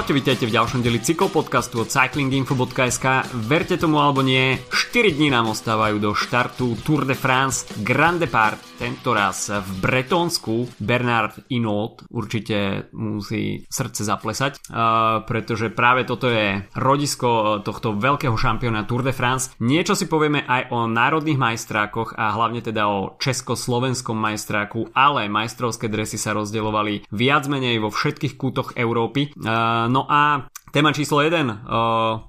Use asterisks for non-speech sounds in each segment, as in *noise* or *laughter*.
Čaute, vítajte v ďalšom deli cyklopodcastu od cyclinginfo.sk. Verte tomu alebo nie, 4 dní nám ostávajú do štartu Tour de France Grand Depart, tento raz v Bretonsku. Bernard Hinault určite musí srdce zaplesať, uh, pretože práve toto je rodisko tohto veľkého šampióna Tour de France. Niečo si povieme aj o národných majstrákoch a hlavne teda o československom majstráku, ale majstrovské dresy sa rozdeľovali viac menej vo všetkých kútoch Európy. Uh, no a Téma číslo 1, uh,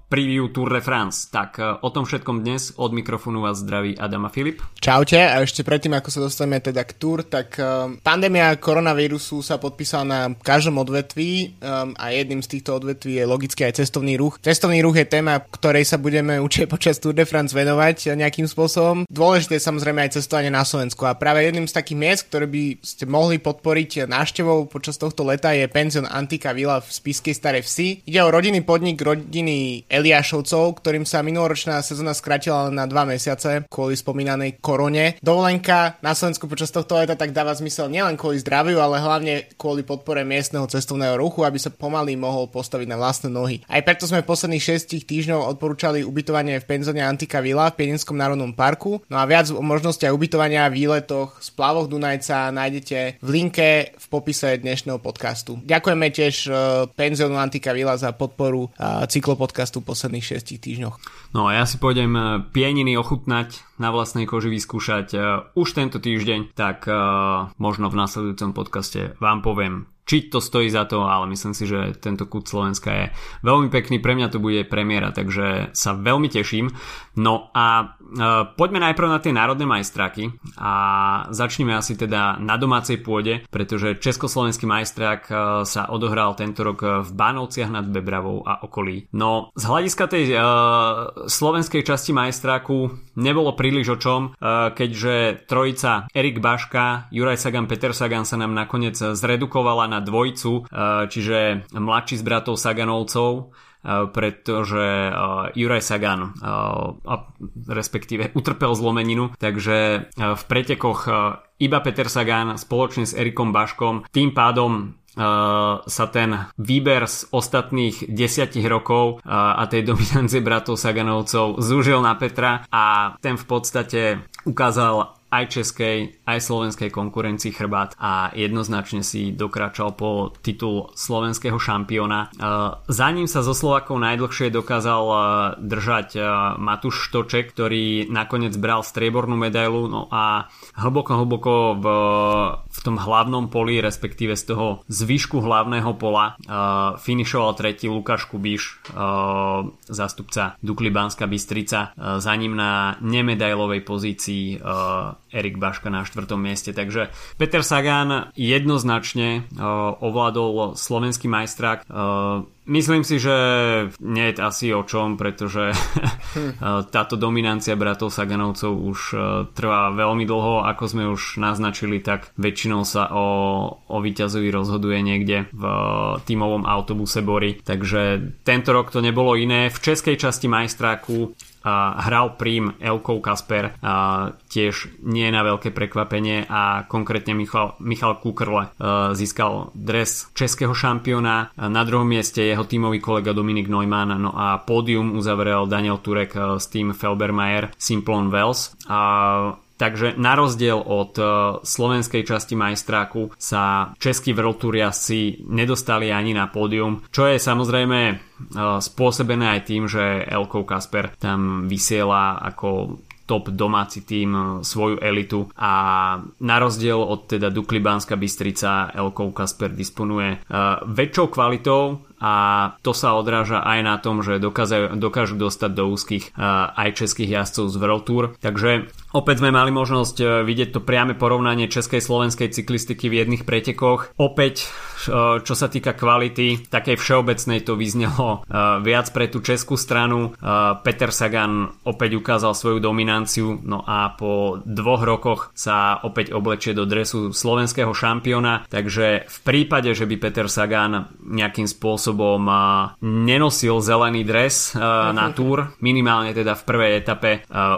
preview Tour de France. Tak uh, o tom všetkom dnes od mikrofónu vás zdraví Adam a Filip. Čaute a ešte predtým, ako sa dostaneme teda k Tour, tak uh, pandémia koronavírusu sa podpísala na každom odvetví um, a jedným z týchto odvetví je logicky aj cestovný ruch. Cestovný ruch je téma, ktorej sa budeme *laughs* určite počas Tour de France venovať nejakým spôsobom. Dôležité je samozrejme aj cestovanie na Slovensku a práve jedným z takých miest, ktoré by ste mohli podporiť návštevou počas tohto leta je penzion Antika Villa v Spiskej Starej Vsi. Ide o rodinný podnik rodiny Eliášovcov, ktorým sa minuloročná sezóna skratila na dva mesiace kvôli spomínanej korone. Dovolenka na Slovensku počas tohto leta tak dáva zmysel nielen kvôli zdraviu, ale hlavne kvôli podpore miestneho cestovného ruchu, aby sa pomaly mohol postaviť na vlastné nohy. Aj preto sme v posledných 6 týždňov odporúčali ubytovanie v penzóne Antika Villa v Pieninskom národnom parku. No a viac o možnostiach ubytovania, výletoch, splavoch Dunajca nájdete v linke v popise dnešného podcastu. Ďakujeme tiež uh, penziónu Antika Villa za podporu cyklopodcastu posledných 6 týždňoch. No a ja si pôjdem e, pieniny ochutnať, na vlastnej koži vyskúšať e, už tento týždeň, tak e, možno v nasledujúcom podcaste vám poviem, či to stojí za to, ale myslím si, že tento kút Slovenska je veľmi pekný, pre mňa to bude premiéra, takže sa veľmi teším. No a poďme najprv na tie národné majstráky a začneme asi teda na domácej pôde, pretože Československý majstrák e, sa odohral tento rok v Bánovciach nad Bebravou a okolí. No z hľadiska tej e, slovenskej časti majstráku nebolo príliš o čom, e, keďže trojica Erik Baška, Juraj Sagan, Peter Sagan sa nám nakoniec zredukovala na dvojcu, eh, čiže mladší z bratov Saganovcov, pretože eh, Juraj Sagan respektíve utrpel zlomeninu, takže v pretekoch iba Peter Sagan spoločne s Erikom Baškom. Tým pádom sa ten výber z ostatných desiatich rokov a tej dominancie bratov Saganovcov zúžil na Petra a ten v podstate ukázal aj českej, aj slovenskej konkurencii chrbát a jednoznačne si dokračal po titul slovenského šampióna. E, za ním sa zo Slovakov najdlhšie dokázal e, držať e, Matúš Štoček, ktorý nakoniec bral striebornú medailu no a hlboko, hlboko v, v tom hlavnom poli, respektíve z toho zvyšku hlavného pola finišoval tretí Lukáš Kubiš, zástupca Dukli Banska Bystrica, za ním na nemedailovej pozícii Erik Baška na štvrtom mieste. Takže Peter Sagan jednoznačne uh, ovládol slovenský majstrák. Myslím si, že nie je asi o čom, pretože *laughs* hm. táto dominancia bratov Saganovcov už uh, trvá veľmi dlho. Ako sme už naznačili, tak väčšinou sa o, o víťazovi rozhoduje niekde v tímovom autobuse Bory. Takže tento rok to nebolo iné. V českej časti majstráku hral prím Elkou Kasper, tiež nie na veľké prekvapenie a konkrétne Michal, Michal Kukrle získal dres českého šampióna, na druhom mieste jeho tímový kolega Dominik Neumann, no a pódium uzavrel Daniel Turek s tým Felbermayer Simplon Wells. A Takže na rozdiel od uh, slovenskej časti majstráku sa českí Tour nedostali ani na pódium, čo je samozrejme uh, spôsobené aj tým, že Elko Kasper tam vysiela ako top domáci tým svoju elitu a na rozdiel od teda Dukli Banska Bystrica Elko Kasper disponuje uh, väčšou kvalitou a to sa odráža aj na tom, že dokážu, dokážu dostať do úzkých aj českých jazdcov z World Tour. Takže opäť sme mali možnosť uh, vidieť to priame porovnanie českej slovenskej cyklistiky v jedných pretekoch. Opäť uh, čo sa týka kvality, takej všeobecnej to vyznelo viac pre tú českú stranu. Peter Sagan opäť ukázal svoju dominanciu, no a po dvoch rokoch sa opäť oblečie do dresu slovenského šampióna, takže v prípade, že by Peter Sagan nejakým spôsobom spôsobom nenosil zelený dres na túr, minimálne teda v prvej etape.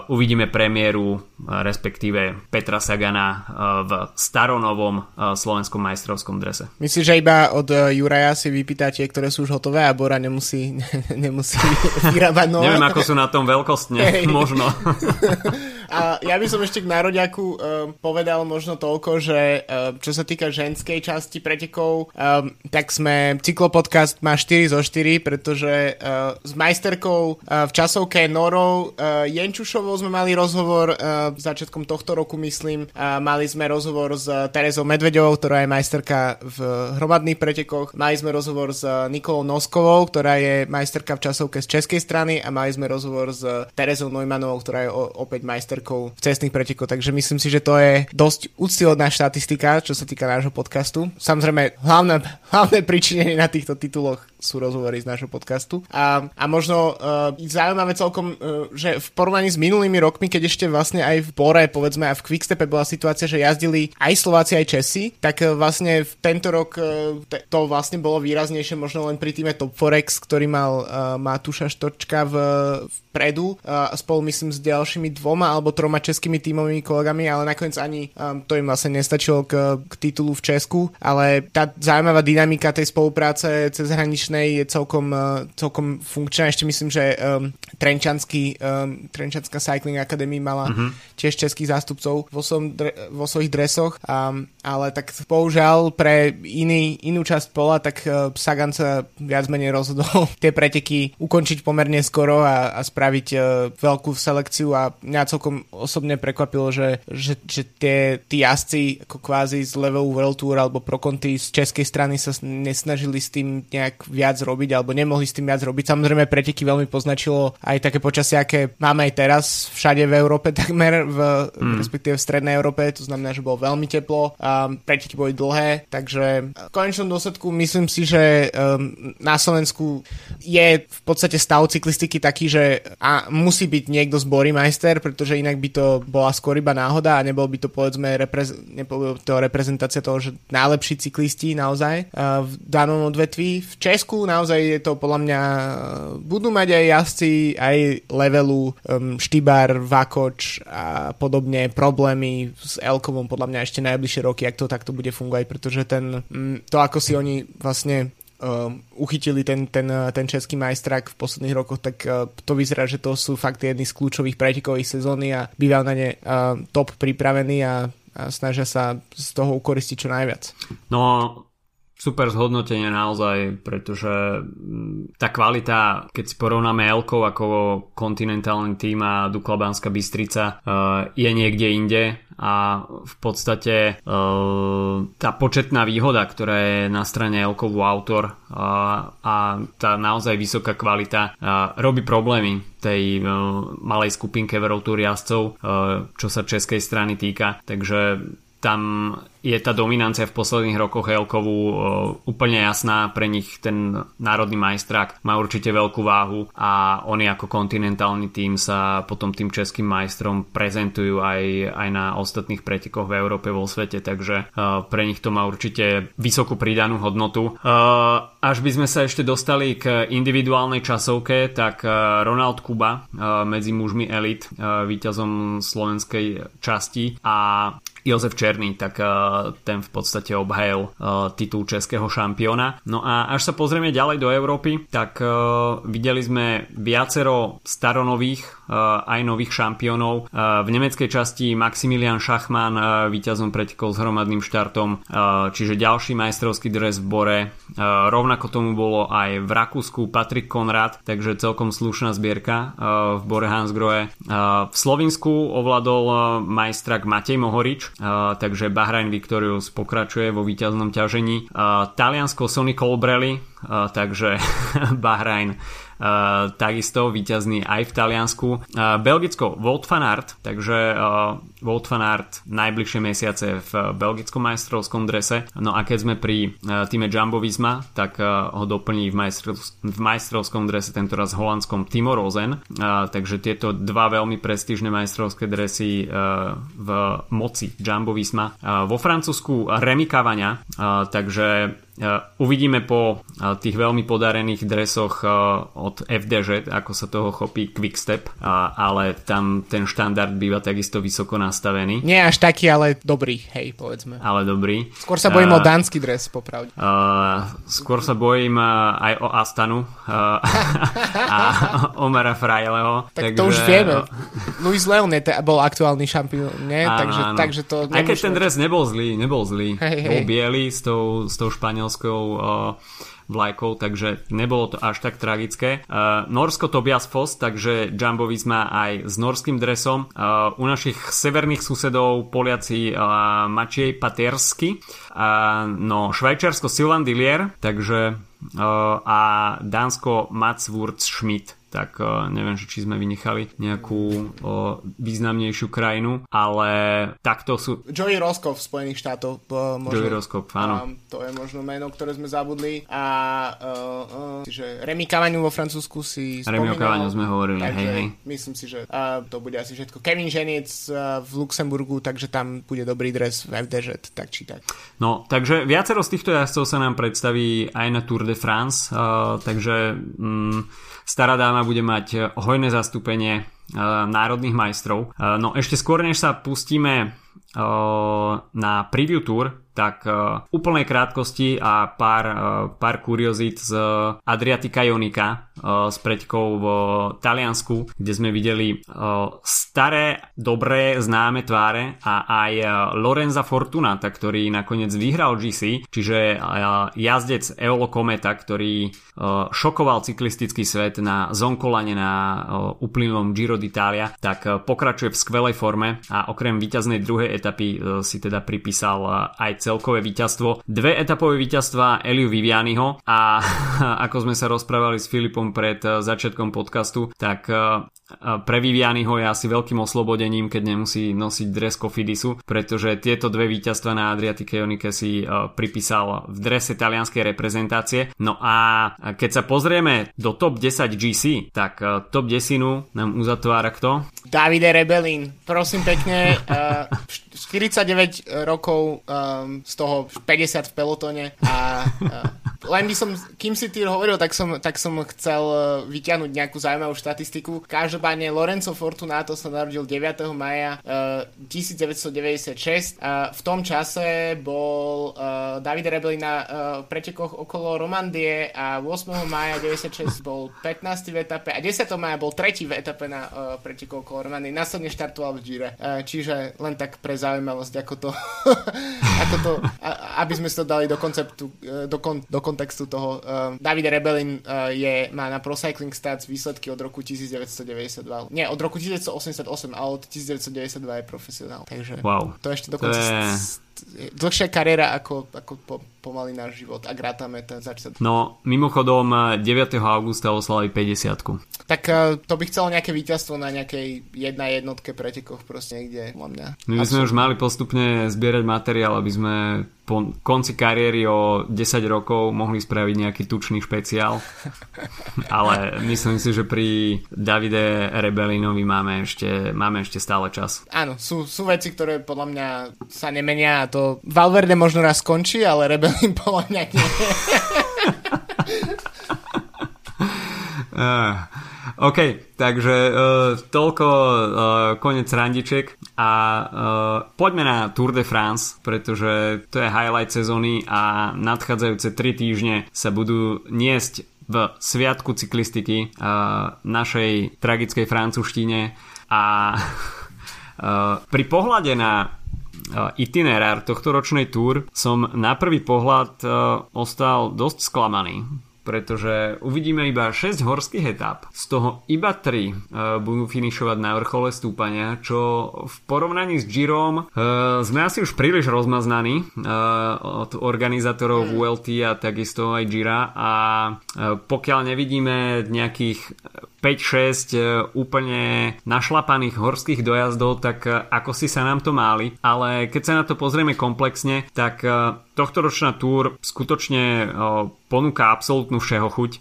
Uvidíme premiéru, respektíve Petra Sagana v staronovom slovenskom majstrovskom drese. Myslíš, že iba od Juraja si vypýtate, ktoré sú už hotové a Bora nemusí, *laughs* nemusí *laughs* vyrábať nové? Neviem, ako sú na tom veľkostne, hey. *laughs* možno. A ja by som ešte k nároďaku uh, povedal možno toľko, že uh, čo sa týka ženskej časti pretekov, um, tak sme, cyklopodcast má 4 zo 4, pretože uh, s majsterkou uh, v časovke Norou uh, Jenčušovou sme mali rozhovor uh, začiatkom tohto roku, myslím. Uh, mali sme rozhovor s Terezou Medvedovou, ktorá je majsterka v hromadných pretekoch. Mali sme rozhovor s Nikolou Noskovou, ktorá je majsterka v časovke z českej strany a mali sme rozhovor s Terezou Neumannovou, ktorá je o, opäť majsterka pretekov, cestných pretekov, takže myslím si, že to je dosť úctyhodná štatistika, čo sa týka nášho podcastu. Samozrejme, hlavné, *laughs* hlavné príčinenie na týchto tituloch sú rozhovory z nášho podcastu. A, a možno uh, zaujímavé celkom, uh, že v porovnaní s minulými rokmi, keď ešte vlastne aj v Bore, povedzme aj v Quickstepe bola situácia, že jazdili aj Slováci, aj Česi, tak uh, vlastne v tento rok uh, to vlastne bolo výraznejšie možno len pri týme Top Forex, ktorý mal uh, Matúša Štočka v, vpredu uh, spolu myslím s ďalšími dvoma alebo troma českými tímovými kolegami, ale nakoniec ani um, to im vlastne nestačilo k, k titulu v Česku, ale tá zaujímavá dynamika tej spolupráce cezhraničnej je celkom, uh, celkom funkčná. Ešte myslím, že um, Trenčanský, um, Trenčanská Cycling Academy mala uh-huh. tiež českých zástupcov vo, som, dre, vo svojich dresoch, um, ale tak bohužiaľ pre iný, inú časť pola, tak uh, Sagan sa viac menej rozhodol *laughs* tie preteky ukončiť pomerne skoro a, a spraviť uh, veľkú selekciu a mňa celkom osobne prekvapilo, že, že, že tie, tí jazdci ako kvázi z levelu World Tour alebo Pro Conti z českej strany sa nesnažili s tým nejak viac robiť alebo nemohli s tým viac robiť. Samozrejme preteky veľmi poznačilo aj také počasie, aké máme aj teraz všade v Európe *laughs* takmer, v, mm. respektíve v strednej Európe, to znamená, že bolo veľmi teplo a preteky boli dlhé, takže v konečnom dôsledku myslím si, že um, na Slovensku je v podstate stav cyklistiky taký, že a musí byť niekto z majster, pretože inak by to bola skôr iba náhoda a nebol by to povedzme reprez- nebol to reprezentácia toho, že najlepší cyklisti naozaj uh, v danom odvetví. V Česku naozaj je to podľa mňa budú mať aj jazdci aj levelu um, Štýbar, Vakoč a podobne problémy s Elkovom podľa mňa ešte najbližšie roky, ak to takto bude fungovať, pretože ten, um, to ako si oni vlastne uchytili ten, ten, ten český majstrak v posledných rokoch, tak uh, to vyzerá, že to sú fakt jedny z kľúčových pretekových sezóny a bývajú na ne uh, top pripravení a, a snažia sa z toho ukoristiť čo najviac. No super zhodnotenie naozaj, pretože mm, tá kvalita, keď si porovnáme Elkov ako kontinentálny tým a Dukla Banská Bystrica je niekde inde a v podstate e, tá početná výhoda, ktorá je na strane Elkovu autor e, a tá naozaj vysoká kvalita robí problémy tej malej skupinke World jazdcov, čo sa českej strany týka. Takže tam je tá dominancia v posledných rokoch Helkovú úplne jasná, pre nich ten národný majstrák má určite veľkú váhu a oni ako kontinentálny tým sa potom tým českým majstrom prezentujú aj, aj na ostatných pretekoch v Európe, vo svete, takže pre nich to má určite vysokú pridanú hodnotu. Až by sme sa ešte dostali k individuálnej časovke, tak Ronald Kuba medzi mužmi elit, víťazom slovenskej časti a Jozef Černý, tak uh, ten v podstate obhajil uh, titul českého šampióna. No a až sa pozrieme ďalej do Európy, tak uh, videli sme viacero staronových aj nových šampiónov. V nemeckej časti Maximilian Schachmann víťazom pretekol s hromadným štartom, čiže ďalší majstrovský dres v Bore. Rovnako tomu bolo aj v Rakúsku Patrik Konrad, takže celkom slušná zbierka v Bore Hansgrohe. V Slovinsku ovládol majstrak Matej Mohorič, takže Bahrain Victorious pokračuje vo víťaznom ťažení. Taliansko Sonny Colbrelli, takže *laughs* Bahrain takisto víťazný aj v Taliansku. Belgicko Wout van Aert, takže Wout van Aert najbližšie mesiace v belgickom majstrovskom drese. No a keď sme pri týme Jumbo Visma, tak ho doplní v, majstrov, v majstrovskom drese tentoraz holandskom Timo Rosen. Takže tieto dva veľmi prestížne majstrovské dresy v moci Jumbo Visma. Vo Francúzsku Remy Cavagna, takže uvidíme po tých veľmi podarených dresoch od FDŽ, ako sa toho chopí Quickstep, ale tam ten štandard býva takisto vysoko nastavený. Nie až taký, ale dobrý, hej, povedzme. Ale dobrý. Skôr sa bojím uh, o dánsky dres, popravde. Uh, skôr sa bojím aj o Astanu uh, *laughs* a Omara Frajleho. Tak takže... to už vieme. Luis Leon bol aktuálny šampión, nie? Áno, takže, áno. takže to... Aj keď ten dres nebol zlý, nebol zlý. Hej, hej. Bol biely s tou, s tou španielskou uh, vlajkou, takže nebolo to až tak tragické. Uh, Norsko Tobias Foss, takže Jumbo Visma aj s norským dresom. Uh, u našich severných susedov Poliaci Mačiej Patersky, no Švajčiarsko Silvan Dillier, takže a Dánsko Mats Wurz Schmidt tak uh, neviem, či sme vynechali nejakú uh, významnejšiu krajinu, ale takto sú... Joey Roskov v Spojených štátoch. Uh, možno, Joey Roskov, áno. To je možno meno, ktoré sme zabudli. A uh, uh, že Remy Cavagnu vo Francúzsku si. Remy Cavagnu sme hovorili, hej, hej. Myslím si, že uh, to bude asi všetko. Kevin Ženiec uh, v Luxemburgu, takže tam bude dobrý dres v FDŽ, tak či tak. No, takže viacero z týchto jazdcov sa nám predstaví aj na Tour de France, uh, takže... Um, Stará dáma bude mať e, hojné zastúpenie e, národných majstrov. E, no ešte skôr, než sa pustíme na preview tour, tak uh, úplnej krátkosti a pár, uh, pár kuriozít z Adriatika Ionika uh, s preťkou v Taliansku, kde sme videli uh, staré, dobré, známe tváre a aj uh, Lorenza Fortunata, ktorý nakoniec vyhral GC, čiže uh, jazdec Eolo Kometa, ktorý uh, šokoval cyklistický svet na Zonkolane na uh, uplynulom Giro d'Italia, tak uh, pokračuje v skvelej forme a okrem víťaznej druhej etapy uh, si teda pripísal uh, aj celkové víťazstvo. Dve etapové víťazstva Eliu Vivianiho a *laughs* ako sme sa rozprávali s Filipom pred eh, začiatkom podcastu, tak eh, pre Vivianiho je asi veľkým oslobodením, keď nemusí nosiť dres Cofidisu, pretože tieto dve víťazstva na Adriatike Ionike si eh, pripísal v drese talianskej reprezentácie. No a keď sa pozrieme do top 10 GC, tak top 10 nám uzatvára kto? Davide Rebelin, prosím pekne, uh, 49 rokov um, z toho 50 v pelotone a len by som, kým si ty hovoril, tak som, tak som chcel uh, vyťahnuť nejakú zaujímavú štatistiku. Každopádne Lorenzo Fortunato sa narodil 9. maja uh, 1996. Uh, v tom čase bol uh, David Rebeli na uh, pretekoch okolo Romandie a 8. maja 96 bol 15. v etape a 10. maja bol 3. v etape na uh, pretekoch okolo Romandie. Následne štartoval v Gire. Uh, čiže len tak pre zaujímavosť, ako to, *laughs* ako to a, aby sme si to dali do konceptu, do, kon, do kontextu toho. Uh, David Rebelin uh, je, má na Pro Cycling Stats výsledky od roku 1992. Nie, od roku 1988, ale od 1992 je profesionál. Takže wow. to ešte dokonca to je... dlhšia kariéra ako, ako po, pomaly náš život, ak rátame ten začať. No, mimochodom 9. augusta oslaví 50 Tak uh, to by chcelo nejaké víťazstvo na nejakej jedna jednotke pretekoch proste niekde u mňa. My by sme už mali postupne zbierať materiál, aby sme po konci kariéry o 10 rokov mohli spraviť nejaký tučný špeciál. *laughs* Ale myslím si, že pri Davide Rebelinovi máme ešte, máme ešte stále čas. Áno, sú, sú veci, ktoré podľa mňa sa nemenia a to Valverde možno raz skončí, ale Rebel im podľa mňa nie. uh, OK, takže uh, toľko uh, konec randiček a uh, poďme na Tour de France, pretože to je highlight sezóny a nadchádzajúce 3 týždne sa budú niesť v sviatku cyklistiky uh, našej tragickej francúzštine a uh, *laughs* pri pohľade na itinerár tohto ročnej túr som na prvý pohľad ostal dosť sklamaný pretože uvidíme iba 6 horských etap, z toho iba 3 uh, budú finišovať na vrchole stúpania, čo v porovnaní s Girom uh, sme asi už príliš rozmaznaní uh, od organizátorov VLT a takisto aj Gira a uh, pokiaľ nevidíme nejakých 5-6 úplne našlapaných horských dojazdov, tak ako si sa nám to máli, ale keď sa na to pozrieme komplexne, tak tohtoročná túr skutočne ponúka absolútnu všeho chuť.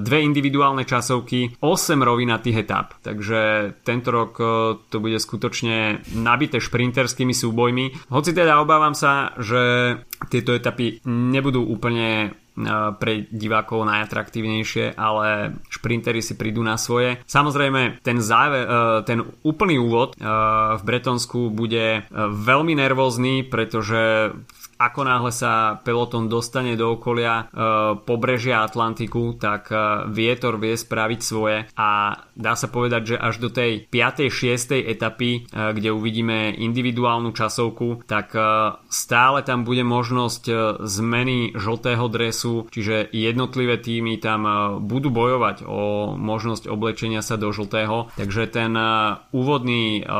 Dve individuálne časovky, 8 rovinatých etap, takže tento rok to bude skutočne nabité šprinterskými súbojmi. Hoci teda obávam sa, že tieto etapy nebudú úplne pre divákov najatraktívnejšie, ale šprintery si prídu na svoje. Samozrejme, ten, záver, ten úplný úvod v Bretonsku bude veľmi nervózny, pretože ako náhle sa peloton dostane do okolia e, pobrežia Atlantiku, tak e, vietor vie spraviť svoje a dá sa povedať, že až do tej 5. 6. etapy, e, kde uvidíme individuálnu časovku, tak e, stále tam bude možnosť e, zmeny žltého dresu, čiže jednotlivé týmy tam e, budú bojovať o možnosť oblečenia sa do žltého, takže ten e, úvodný e,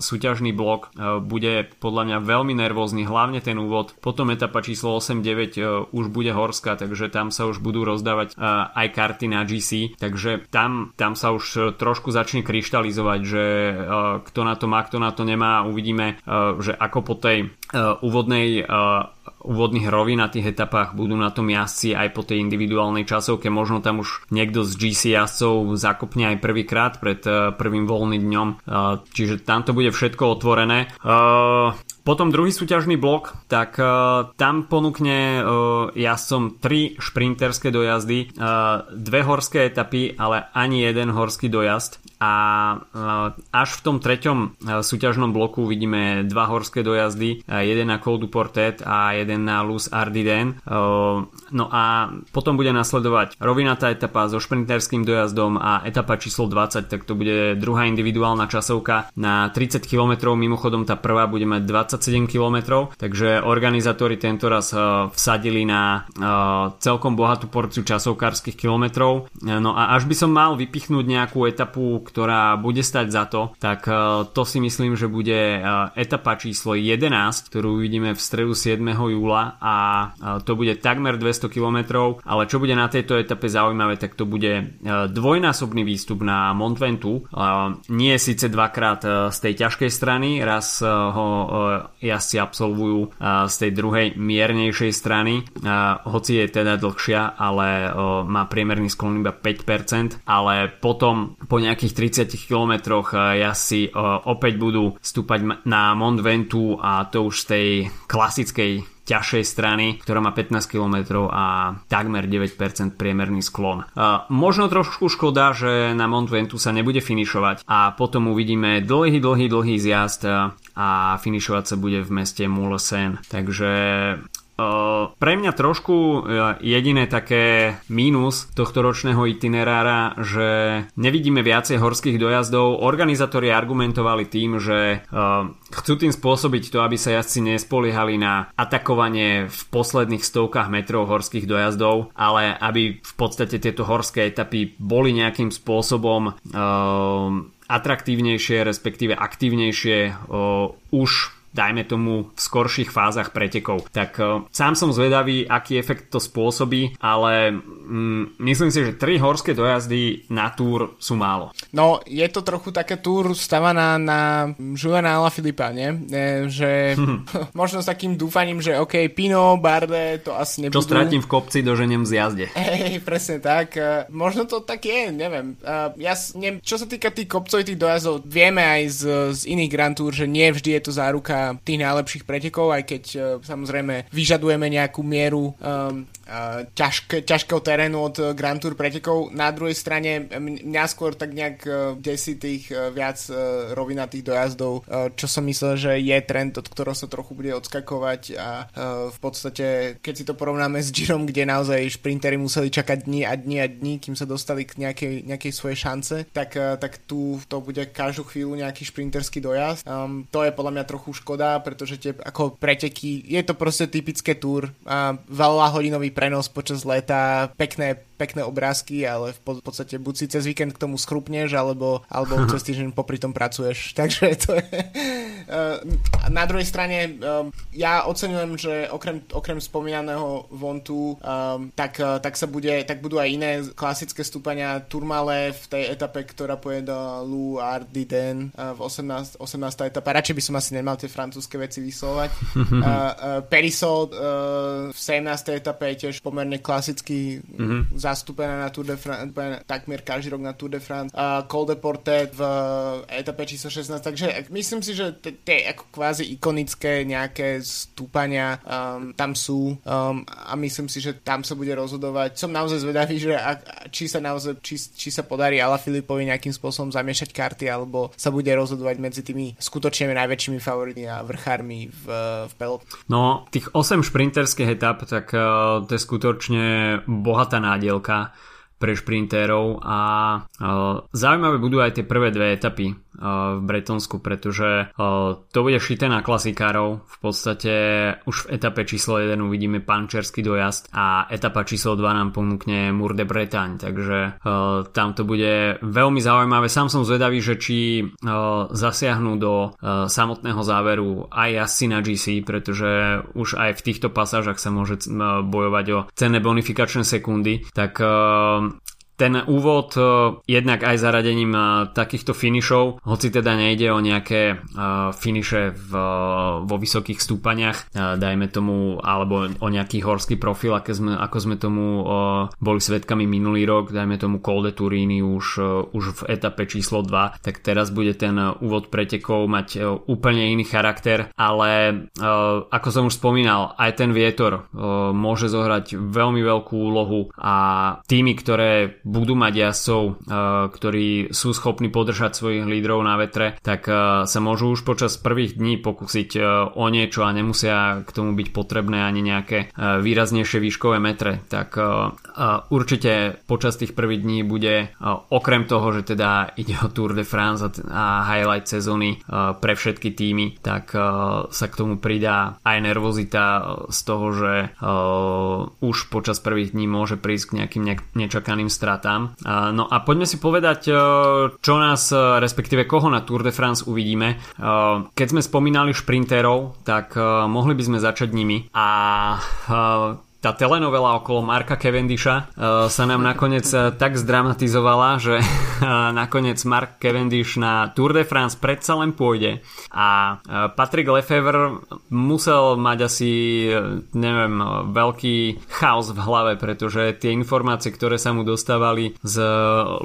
súťažný blok e, bude podľa mňa veľmi nervózny, hlavne ten úvod potom etapa číslo 8-9 uh, e, už bude horská, takže tam sa už budú rozdávať uh, aj karty na GC, takže tam, tam sa už e, trošku začne kryštalizovať, že kto na to má, kto na to nemá. Uvidíme, že ako po tej úvodnej úvodných rovinatých etapách budú na tom jazdci aj po tej individuálnej časovke. Možno tam už niekto z GC jazdcov zakopne aj prvýkrát pred prvým voľným dňom. Čiže tam to bude všetko otvorené. Potom druhý súťažný blok, tak uh, tam ponúkne uh, jazdcom tri šprinterské dojazdy, uh, dve horské etapy, ale ani jeden horský dojazd a až v tom treťom súťažnom bloku vidíme dva horské dojazdy, jeden na Col du Portet a jeden na Luz Ardiden. No a potom bude nasledovať rovinatá etapa so šprinterským dojazdom a etapa číslo 20, tak to bude druhá individuálna časovka na 30 km, mimochodom tá prvá bude mať 27 km, takže organizátori tento raz vsadili na celkom bohatú porciu časovkárskych kilometrov. No a až by som mal vypichnúť nejakú etapu, ktorá bude stať za to, tak e, to si myslím, že bude e, etapa číslo 11, ktorú uvidíme v stredu 7. júla a e, to bude takmer 200 km, ale čo bude na tejto etape zaujímavé, tak to bude dvojnásobný výstup na Mont. Nie síce dvakrát z tej ťažkej strany, raz ho jazdci absolvujú z tej druhej miernejšej strany, hoci je teda dlhšia, ale má priemerný sklon iba 5%, ale potom po nejakých 30 km jazdci opäť budú stúpať na Mont Ventoux a to už z tej klasickej ťažšej strany, ktorá má 15 km a takmer 9% priemerný sklon. možno trošku škoda, že na Mont Ventoux sa nebude finišovať a potom uvidíme dlhý, dlhý, dlhý zjazd a finišovať sa bude v meste Mulesen. Takže pre mňa trošku e, jediné také mínus tohto ročného itinerára, že nevidíme viacej horských dojazdov. Organizátori argumentovali tým, že chcú tým spôsobiť to, aby sa jazdci nespoliehali na atakovanie v posledných stovkách metrov horských dojazdov, ale aby v podstate tieto horské etapy boli nejakým spôsobom atraktívnejšie, respektíve aktívnejšie už dajme tomu v skorších fázach pretekov. Tak uh, sám som zvedavý, aký efekt to spôsobí, ale um, myslím si, že tri horské dojazdy na túr sú málo. No, je to trochu také túr stavaná na Juvenála Filipa, nie? E, že *laughs* možno s takým dúfaním, že OK, Pino, Barde, to asi nebudú. Čo stratím v kopci, doženiem z jazde. Hej, presne tak. Uh, možno to tak je, neviem. Uh, ja, ne, čo sa týka tých kopcovitých dojazdov, vieme aj z, z iných Grand Tour, že nie vždy je to záruka tých najlepších pretekov, aj keď uh, samozrejme vyžadujeme nejakú mieru um, uh, ťažké, ťažkého terénu od Grand Tour pretekov. Na druhej strane mňa skôr tak nejak desí tých viac rovinatých dojazdov, čo som myslel, že je trend, od ktorého sa trochu bude odskakovať a v podstate, keď si to porovnáme s Girom, kde naozaj šprintery museli čakať dní a dní a dní, kým sa dostali k nejakej, nejakej svojej šance, tak, tak tu to bude každú chvíľu nejaký šprinterský dojazd. Um, to je podľa mňa trochu škoda, pretože tie ako preteky, je to proste typické túr a veľa hodinový prenos počas leta, pekné pekné obrázky, ale v podstate buď si cez víkend k tomu schrupneš, alebo, alebo *laughs* cez týždeň popri tom pracuješ. *laughs* Takže to je... Na druhej strane ja oceňujem, že okrem, okrem spomínaného Vontu tak, tak sa bude, tak budú aj iné klasické stúpania Turmale v tej etape, ktorá pôjde do Lu Ardiden v 18, 18. etapa. Radšej by som asi nemal tie francúzske veci vyslovať. *laughs* Perisol v 17. etape je tiež pomerne klasicky mm-hmm. Zastúpená na Tour de France, takmer každý rok na Tour de France. Col de Porte v etape číslo 16, takže myslím si, že tie ako kvázi ikonické nejaké stúpania um, tam sú um, a myslím si, že tam sa bude rozhodovať. Som naozaj zvedavý, že ak, či sa naozaj, či, či sa podarí Ala Filipovi nejakým spôsobom zamiešať karty, alebo sa bude rozhodovať medzi tými skutočne najväčšími favoritmi a vrchármi v, v pelot. No, tých 8 šprinterských etap, tak uh, to je skutočne bohatá nádielka pre šprintérov a uh, zaujímavé budú aj tie prvé dve etapy v Bretonsku, pretože to bude šité na klasikárov. V podstate už v etape číslo 1 uvidíme pančerský dojazd a etapa číslo 2 nám ponúkne Mour de Bretagne, takže tam to bude veľmi zaujímavé. Sám som zvedavý, že či zasiahnu do samotného záveru aj jazdci na GC, pretože už aj v týchto pasážach sa môže bojovať o cenné bonifikačné sekundy, tak ten úvod uh, jednak aj zaradením uh, takýchto finišov, hoci teda nejde o nejaké uh, finiše v, vo vysokých stúpaniach, dajme tomu, alebo o nejaký horský profil, ako sme, ako sme tomu boli svetkami minulý rok, dajme tomu Col de Turini už, už v etape číslo 2, tak teraz bude ten úvod pretekov mať úplne iný charakter, ale ako som už spomínal, aj ten vietor môže zohrať veľmi veľkú úlohu a týmy, ktoré budú mať jazdcov, eh, ktorí sú schopní podržať svojich lídrov na vetre, tak eh, sa môžu už počas prvých dní pokúsiť eh, o niečo a nemusia k tomu byť potrebné ani nejaké výraznejšie výškové metre. Tak určite počas tých prvých dní bude okrem toho, že teda ide o Tour de France a highlight sezóny pre všetky týmy, tak sa k tomu pridá aj nervozita z toho, že už počas prvých dní môže prísť k nejakým nečakaným stratám tam. No a poďme si povedať, e, čo nás, e, respektíve koho na Tour de France uvidíme. E, keď sme spomínali šprinterov, tak mohli by sme začať nimi. A tá telenovela okolo Marka Cavendisha uh, sa nám nakoniec uh, tak zdramatizovala, že uh, *laughs* nakoniec Mark Cavendish na Tour de France predsa len pôjde. A uh, Patrick Lefevre musel mať asi uh, neviem, uh, veľký chaos v hlave, pretože tie informácie, ktoré sa mu dostávali z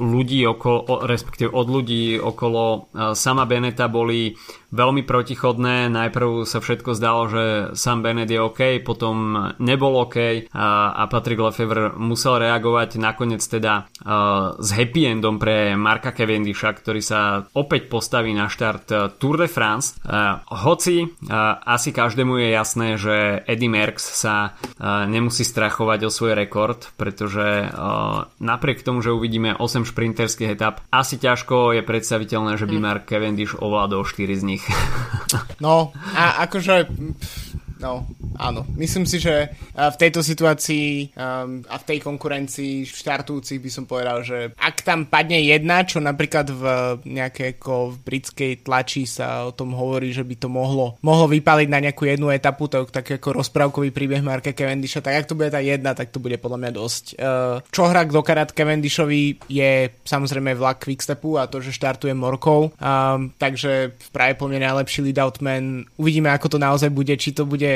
ľudí okolo, respektíve od ľudí okolo uh, sama Beneta boli veľmi protichodné. Najprv sa všetko zdalo, že Sam Bennett je OK, potom nebol OK a, a Patrick Lefevre musel reagovať nakoniec teda uh, s happy endom pre Marka Cavendisha, ktorý sa opäť postaví na štart uh, Tour de France. Uh, hoci uh, asi každému je jasné, že Eddie Merckx sa uh, nemusí strachovať o svoj rekord, pretože uh, napriek tomu, že uvidíme 8 šprinterských etap, asi ťažko je predstaviteľné, že by hm. Mark Cavendish ovládol 4 z nich. No, a akože No, áno. Myslím si, že v tejto situácii um, a v tej konkurencii štartujúcich by som povedal, že ak tam padne jedna, čo napríklad v nejakej ako v britskej tlači sa o tom hovorí, že by to mohlo, mohlo vypaliť na nejakú jednu etapu, to je taký ako rozprávkový príbeh Marka Cavendisha, tak ak to bude tá jedna, tak to bude podľa mňa dosť. Uh, čo hra do karát Cavendishovi je samozrejme vlak Quickstepu a to, že štartuje Morkou, um, takže práve po mne najlepší lead man. Uvidíme, ako to naozaj bude, či to bude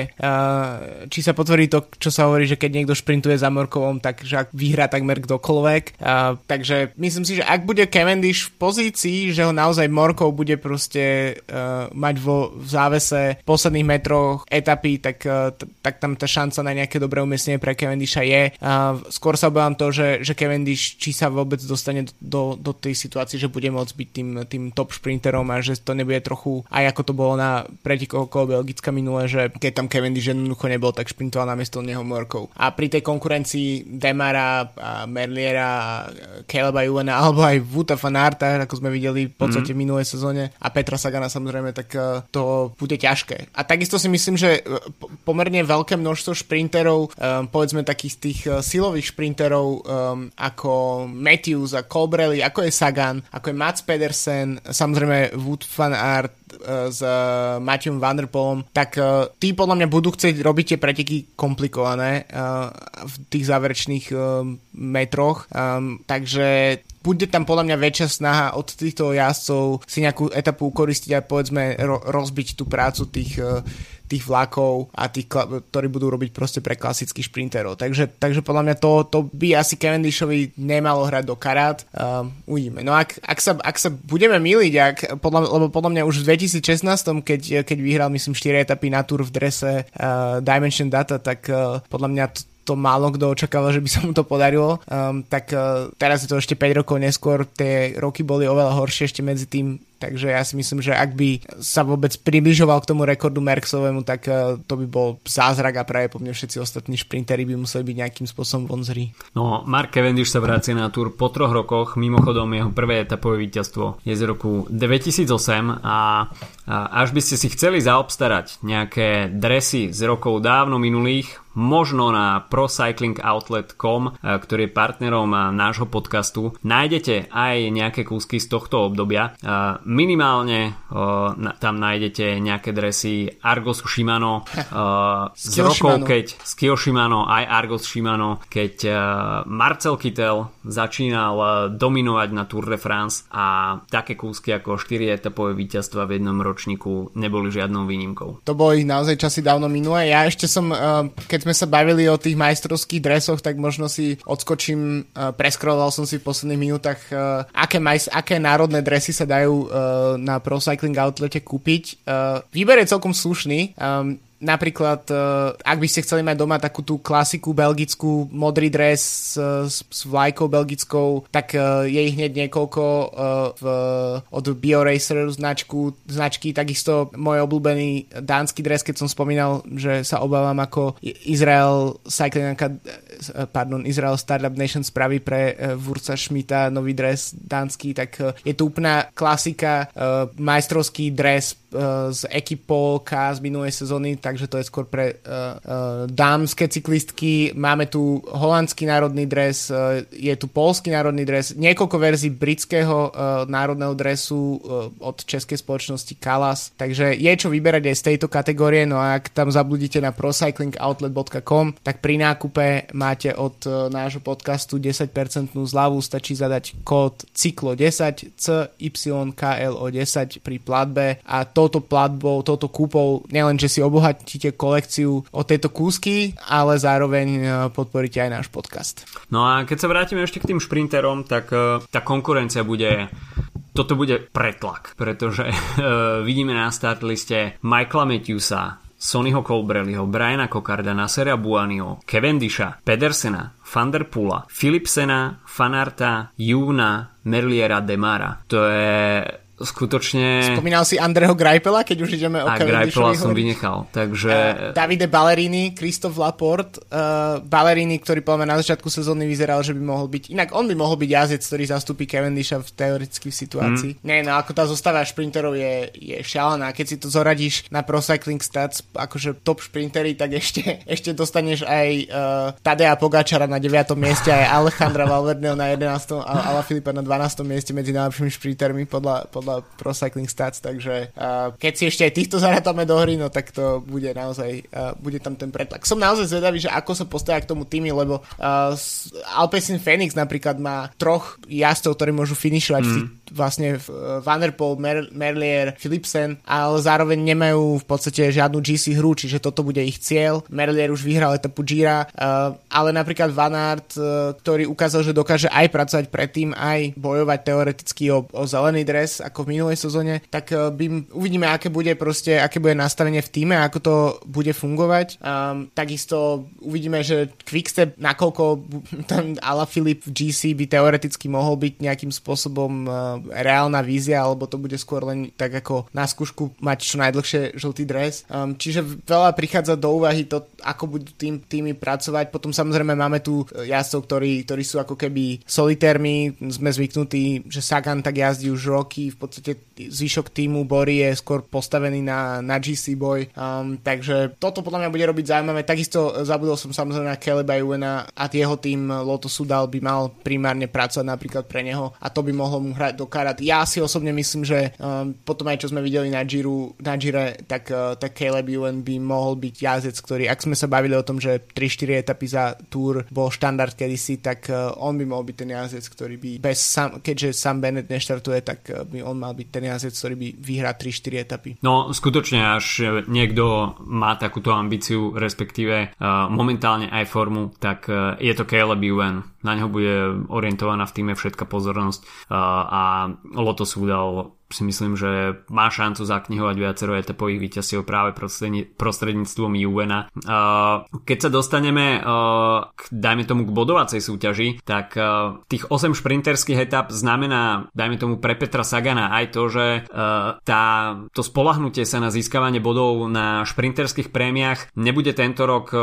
či sa potvrdí to, čo sa hovorí, že keď niekto šprintuje za Morkovom, tak že ak vyhrá takmer kdokoľvek. takže myslím si, že ak bude Cavendish v pozícii, že ho naozaj Morkov bude proste uh, mať vo v závese posledných metroch etapy, tak, uh, t- tak tam tá šanca na nejaké dobré umiestnenie pre Cavendisha je. Uh, skôr sa obávam to, že, že Cavendish či sa vôbec dostane do, do tej situácie, že bude môcť byť tým, tým top šprinterom a že to nebude trochu aj ako to bolo na pretekoch okolo Belgicka minule, že keď tam Cavendish jednoducho nebol, tak šprintoval namiesto neho Morkov. A pri tej konkurencii Demara, a Merliera, a Caleba Juvena, alebo aj Vuta Fanarta, ako sme videli v podstate mm-hmm. minulej sezóne, a Petra Sagana samozrejme, tak uh, to bude ťažké. A takisto si myslím, že pomerne veľké množstvo šprinterov, um, povedzme takých tých silových šprinterov um, ako Matthews a Colbrelli, ako je Sagan, ako je Mats Pedersen, samozrejme Wood Van Aert, s uh, Matthewom Vanderpoolom, tak uh, tí podľa mňa budú chcieť robiť tie preteky komplikované uh, v tých záverečných metroch, takže bude tam podľa mňa väčšia snaha od týchto jazdcov si nejakú etapu ukoristiť a povedzme ro- rozbiť tú prácu tých tých vlakov a tých, ktorí budú robiť proste pre klasických šprinterov. Takže, takže podľa mňa to, to by asi Cavendishovi nemalo hrať do karát. Um, uvidíme. No ak, ak, sa, ak sa budeme miliť, ak, podľa, lebo podľa mňa už v 2016, keď, keď vyhral myslím 4 etapy na Tour v drese uh, Dimension Data, tak uh, podľa mňa to, to málo kto očakával, že by sa mu to podarilo. Um, tak uh, teraz je to ešte 5 rokov neskôr, tie roky boli oveľa horšie ešte medzi tým Takže ja si myslím, že ak by sa vôbec približoval k tomu rekordu Merksovému, tak eh, to by bol zázrak a práve po mne všetci ostatní šprintery by museli byť nejakým spôsobom vonzri. No, Mark Cavendish sa vracia na túr po troch rokoch, mimochodom jeho prvé etapové víťazstvo je z roku 2008 a až by ste si chceli zaobstarať nejaké dresy z rokov dávno minulých, možno na procyclingoutlet.com, eh, ktorý je partnerom nášho podcastu, nájdete aj nejaké kúsky z tohto obdobia minimálne uh, tam nájdete nejaké dresy Argos Shimano uh, z rokov, keď z Kyo Shimano, aj Argos Shimano, keď uh, Marcel Kittel začínal uh, dominovať na Tour de France a také kúsky ako 4 etapové víťazstva v jednom ročníku neboli žiadnou výnimkou. To boli naozaj časy dávno minulé. Ja ešte som, uh, keď sme sa bavili o tých majstrovských dresoch, tak možno si odskočím, uh, preskroloval som si v posledných minútach, uh, aké, majs- aké národné dresy sa dajú uh, na Pro Cycling Outlete kúpiť. Uh, výber je celkom slušný. Um, napríklad, uh, ak by ste chceli mať doma takú tú klasiku belgickú modrý dres uh, s, s vlajkou belgickou, tak uh, je ich hneď niekoľko v, od BioRacer značku, značky, takisto môj obľúbený dánsky dres, keď som spomínal, že sa obávam ako Israel Cycling pardon, Israel Startup Nation spraví pre Wurza Schmidta nový dres dánsky, tak je to úplná klasika, majstrovský dres z ekipolka z minulej sezóny, takže to je skôr pre uh, uh, dámske cyklistky. Máme tu holandský národný dres, uh, je tu polský národný dres, niekoľko verzií britského uh, národného dresu uh, od českej spoločnosti Kalas, takže je čo vyberať aj z tejto kategórie, no a ak tam zabludíte na procyclingoutlet.com, tak pri nákupe máte od uh, nášho podcastu 10% zľavu, stačí zadať kód CYKLO10 CYKLO10 pri platbe. A touto platbou, touto kúpou nielen, že si obohatí obohatíte kolekciu o tieto kúsky, ale zároveň e, podporíte aj náš podcast. No a keď sa vrátime ešte k tým šprinterom, tak e, tá konkurencia bude toto bude pretlak, pretože uh, *laughs* vidíme na start liste Michaela Matthewsa, Sonnyho Colbrelliho, Briana Kokarda, Nasera Buanio, Cavendisha, Pedersena, Van der Poola, Philipsena, Fanarta, Juna, Merliera, Demara. To je skutočne... Spomínal si Andreho Greipela, keď už ideme o A Greipela som vynechal, takže... Uh, Davide Ballerini, Christoph Laporte, uh, Ballerini, ktorý povedal na začiatku sezóny vyzeral, že by mohol byť... Inak on by mohol byť jazdec, ktorý zastúpi Cavendisha v teoretickej situácii. Mm. Nie, no ako tá zostava šprinterov je, je šialená. Keď si to zoradíš na Pro Cycling Stats, akože top šprintery, tak ešte, *laughs* ešte dostaneš aj uh, Tadea Pogačara na 9. mieste, aj Alejandra Valverdeho na 11. a Ala Filipa na 12. mieste medzi najlepšími šprintermi podľa, podľa podľa Pro Cycling Stats, takže uh, keď si ešte aj týchto zarátame do hry, no tak to bude naozaj, uh, bude tam ten pretlak. Som naozaj zvedavý, že ako sa postavia k tomu týmy, lebo uh, Alpecin Phoenix napríklad má troch jazdcov, ktorí môžu finišovať mm. v tých, vlastne uh, Vanderpool, Mer- Merlier, Philipsen, ale zároveň nemajú v podstate žiadnu GC hru, čiže toto bude ich cieľ. Merlier už vyhral etapu Gira, uh, ale napríklad Van Aert, uh, ktorý ukázal, že dokáže aj pracovať predtým, aj bojovať teoreticky o, o zelený dres, ako ako v minulej sezóne, tak uh, by, uvidíme, aké bude proste, aké bude nastavenie v týme, ako to bude fungovať. Um, takisto uvidíme, že Quickstep, nakoľko *laughs* ten Ala Filip v GC by teoreticky mohol byť nejakým spôsobom uh, reálna vízia, alebo to bude skôr len tak ako na skúšku mať čo najdlhšie žltý dres. Um, čiže veľa prichádza do úvahy to, ako budú tým, týmy pracovať. Potom samozrejme máme tu jazdcov, ktorí, ktorí sú ako keby solitérmi. Sme zvyknutí, že Sagan tak jazdí už roky, v podstate zvyšok týmu Bory je skôr postavený na, na GC boj. Um, takže toto podľa mňa bude robiť zaujímavé. Takisto zabudol som samozrejme na Caleba Iwena a jeho tým Loto Sudal by mal primárne pracovať napríklad pre neho a to by mohlo mu hrať do karát. Ja si osobne myslím, že um, potom aj čo sme videli na, Giro, na Gire, tak, uh, tak Caleb Ewan by mohol byť jazdec, ktorý, ak sme sa bavili o tom, že 3-4 etapy za túr bol štandard kedysi, tak uh, on by mohol byť ten jazdec, ktorý by bez sam, keďže Sam Bennett neštartuje, tak uh, by on mal byť ten jazdec, ktorý by vyhrá 3-4 etapy. No skutočne, až niekto má takúto ambíciu, respektíve uh, momentálne aj formu, tak uh, je to Caleb Ewan. Na neho bude orientovaná v týme všetka pozornosť uh, a Lotus udal si myslím, že má šancu zaknihovať viacero etapových víťazstiev práve prostredníctvom Juvena. Keď sa dostaneme k, dajme tomu k bodovacej súťaži, tak tých 8 šprinterských etap znamená, dajme tomu pre Petra Sagana aj to, že tá, to spolahnutie sa na získavanie bodov na šprinterských prémiách nebude tento rok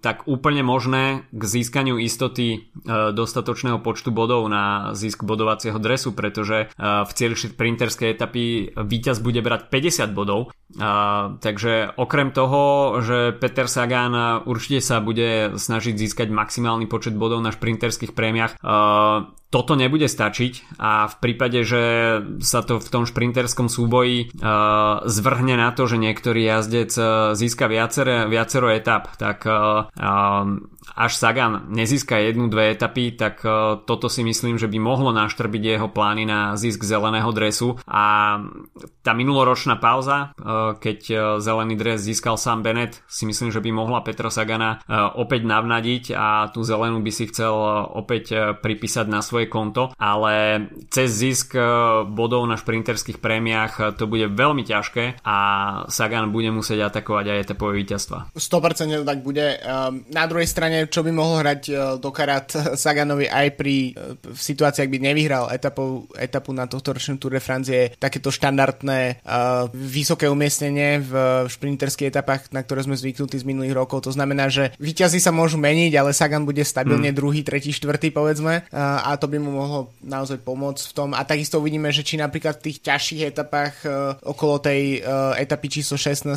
tak úplne možné k získaniu istoty dostatočného počtu bodov na získ bodovacieho dresu, pretože v cieli šprinterských šprinterskej etapy víťaz bude brať 50 bodov. A, takže okrem toho, že Peter Sagan určite sa bude snažiť získať maximálny počet bodov na šprinterských prémiach, a, toto nebude stačiť a v prípade, že sa to v tom šprinterskom súboji uh, zvrhne na to, že niektorý jazdec uh, získa viacere, viacero etap, tak uh, až Sagan nezíska jednu, dve etapy, tak uh, toto si myslím, že by mohlo naštrbiť jeho plány na zisk zeleného dresu. A tá minuloročná pauza, uh, keď uh, zelený dres získal sám Bennett, si myslím, že by mohla Petra Sagana opäť navnadiť a tú zelenú by si chcel opäť pripísať na svoj svoje konto, ale cez zisk e, bodov na šprinterských prémiách e, to bude veľmi ťažké a Sagan bude musieť atakovať aj etapové víťazstva. 100% tak bude. Ehm, na druhej strane, čo by mohlo hrať e, do karát Saganovi aj pri v situácii, ak by nevyhral etapu, etapu na tohto ročnú Tour de France takéto štandardné vysoké umiestnenie v šprinterských etapách, na ktoré sme zvyknutí z minulých rokov. To znamená, že víťazi sa môžu meniť, ale Sagan bude stabilne hmm. druhý, tretí, štvrtý povedzme a to by mu mohlo naozaj pomôcť v tom. A takisto uvidíme, že či napríklad v tých ťažších etapách uh, okolo tej uh, etapy číslo 16-17,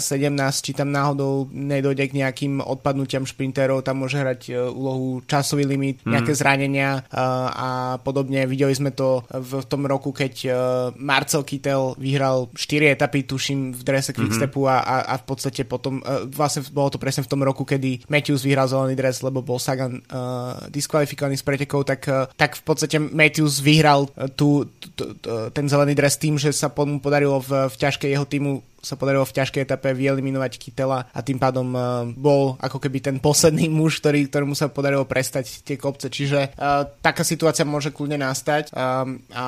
či tam náhodou nedojde k nejakým odpadnutiam šprinterov, tam môže hrať uh, úlohu časový limit, mm. nejaké zranenia uh, a podobne. Videli sme to v tom roku, keď uh, Marcel Kittel vyhral 4 etapy, tuším, v drese Quickstepu mm-hmm. a, a v podstate potom, uh, vlastne bolo to presne v tom roku, kedy Matthews vyhral zelený dres, lebo bol Sagan uh, diskvalifikovaný z pretekov, tak, uh, tak v podstate podstate Matthews vyhral tú, tú, tú, ten zelený dres tým, že sa mu podarilo v, v ťažkej jeho týmu sa podarilo v ťažkej etape vyeliminovať Kytela a tým pádom uh, bol ako keby ten posledný muž, ktorý, ktorému sa podarilo prestať tie kopce. Čiže uh, taká situácia môže kľudne nastať. Um, a,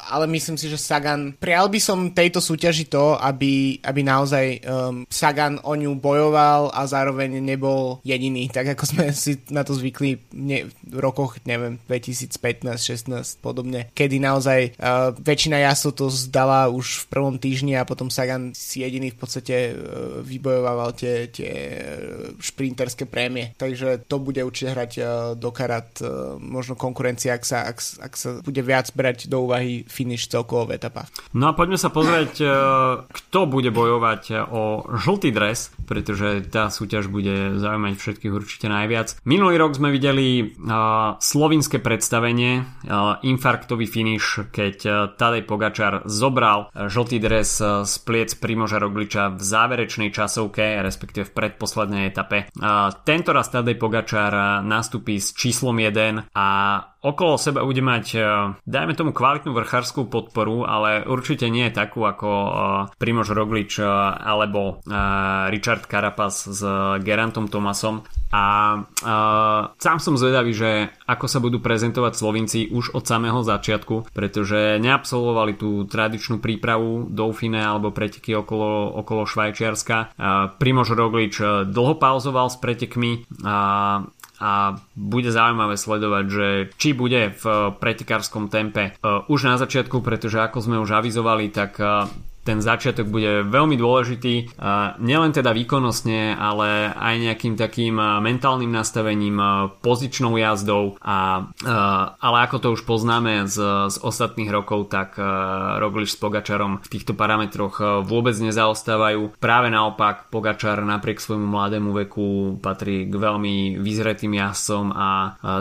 ale myslím si, že Sagan, prial by som tejto súťaži to, aby, aby naozaj um, Sagan o ňu bojoval a zároveň nebol jediný, tak ako sme si na to zvykli ne, v rokoch, neviem, 2015, 16 podobne, kedy naozaj uh, väčšina jasu to zdala už v prvom týždni a potom Sagan si jediný v podstate e, vybojovával tie, tie šprinterské prémie. Takže to bude určite hrať e, do karát e, možno konkurencia, ak sa, ak, ak sa bude viac brať do úvahy finish celkovo v etapách. No a poďme sa pozrieť, kto bude bojovať o žltý dres, pretože tá súťaž bude zaujímať všetkých určite najviac. Minulý rok sme videli slovinské predstavenie, infarktový finish, keď Tadej Pogačar zobral žltý dres z pliec pri Primoža Rogliča v záverečnej časovke, respektíve v predposlednej etape. Tento raz Tadej Pogačar nastúpi s číslom 1 a okolo seba bude mať, dajme tomu kvalitnú vrchárskú podporu, ale určite nie takú ako Primož Roglič alebo Richard Carapaz s Gerantom Tomasom. A uh, sám som zvedavý, že ako sa budú prezentovať Slovinci už od samého začiatku, pretože neabsolvovali tú tradičnú prípravu Dauphine alebo preteky okolo, okolo Švajčiarska. Uh, Primož Roglič dlho pauzoval s pretekmi a a bude zaujímavé sledovať, že či bude v pretekárskom tempe už na začiatku, pretože ako sme už avizovali, tak ten začiatok bude veľmi dôležitý, nielen teda výkonnostne, ale aj nejakým takým mentálnym nastavením, pozičnou jazdou, a, ale ako to už poznáme z, z ostatných rokov, tak Roglič s Pogačarom v týchto parametroch vôbec nezaostávajú. Práve naopak, Pogačar napriek svojmu mladému veku patrí k veľmi vyzretým jazdcom a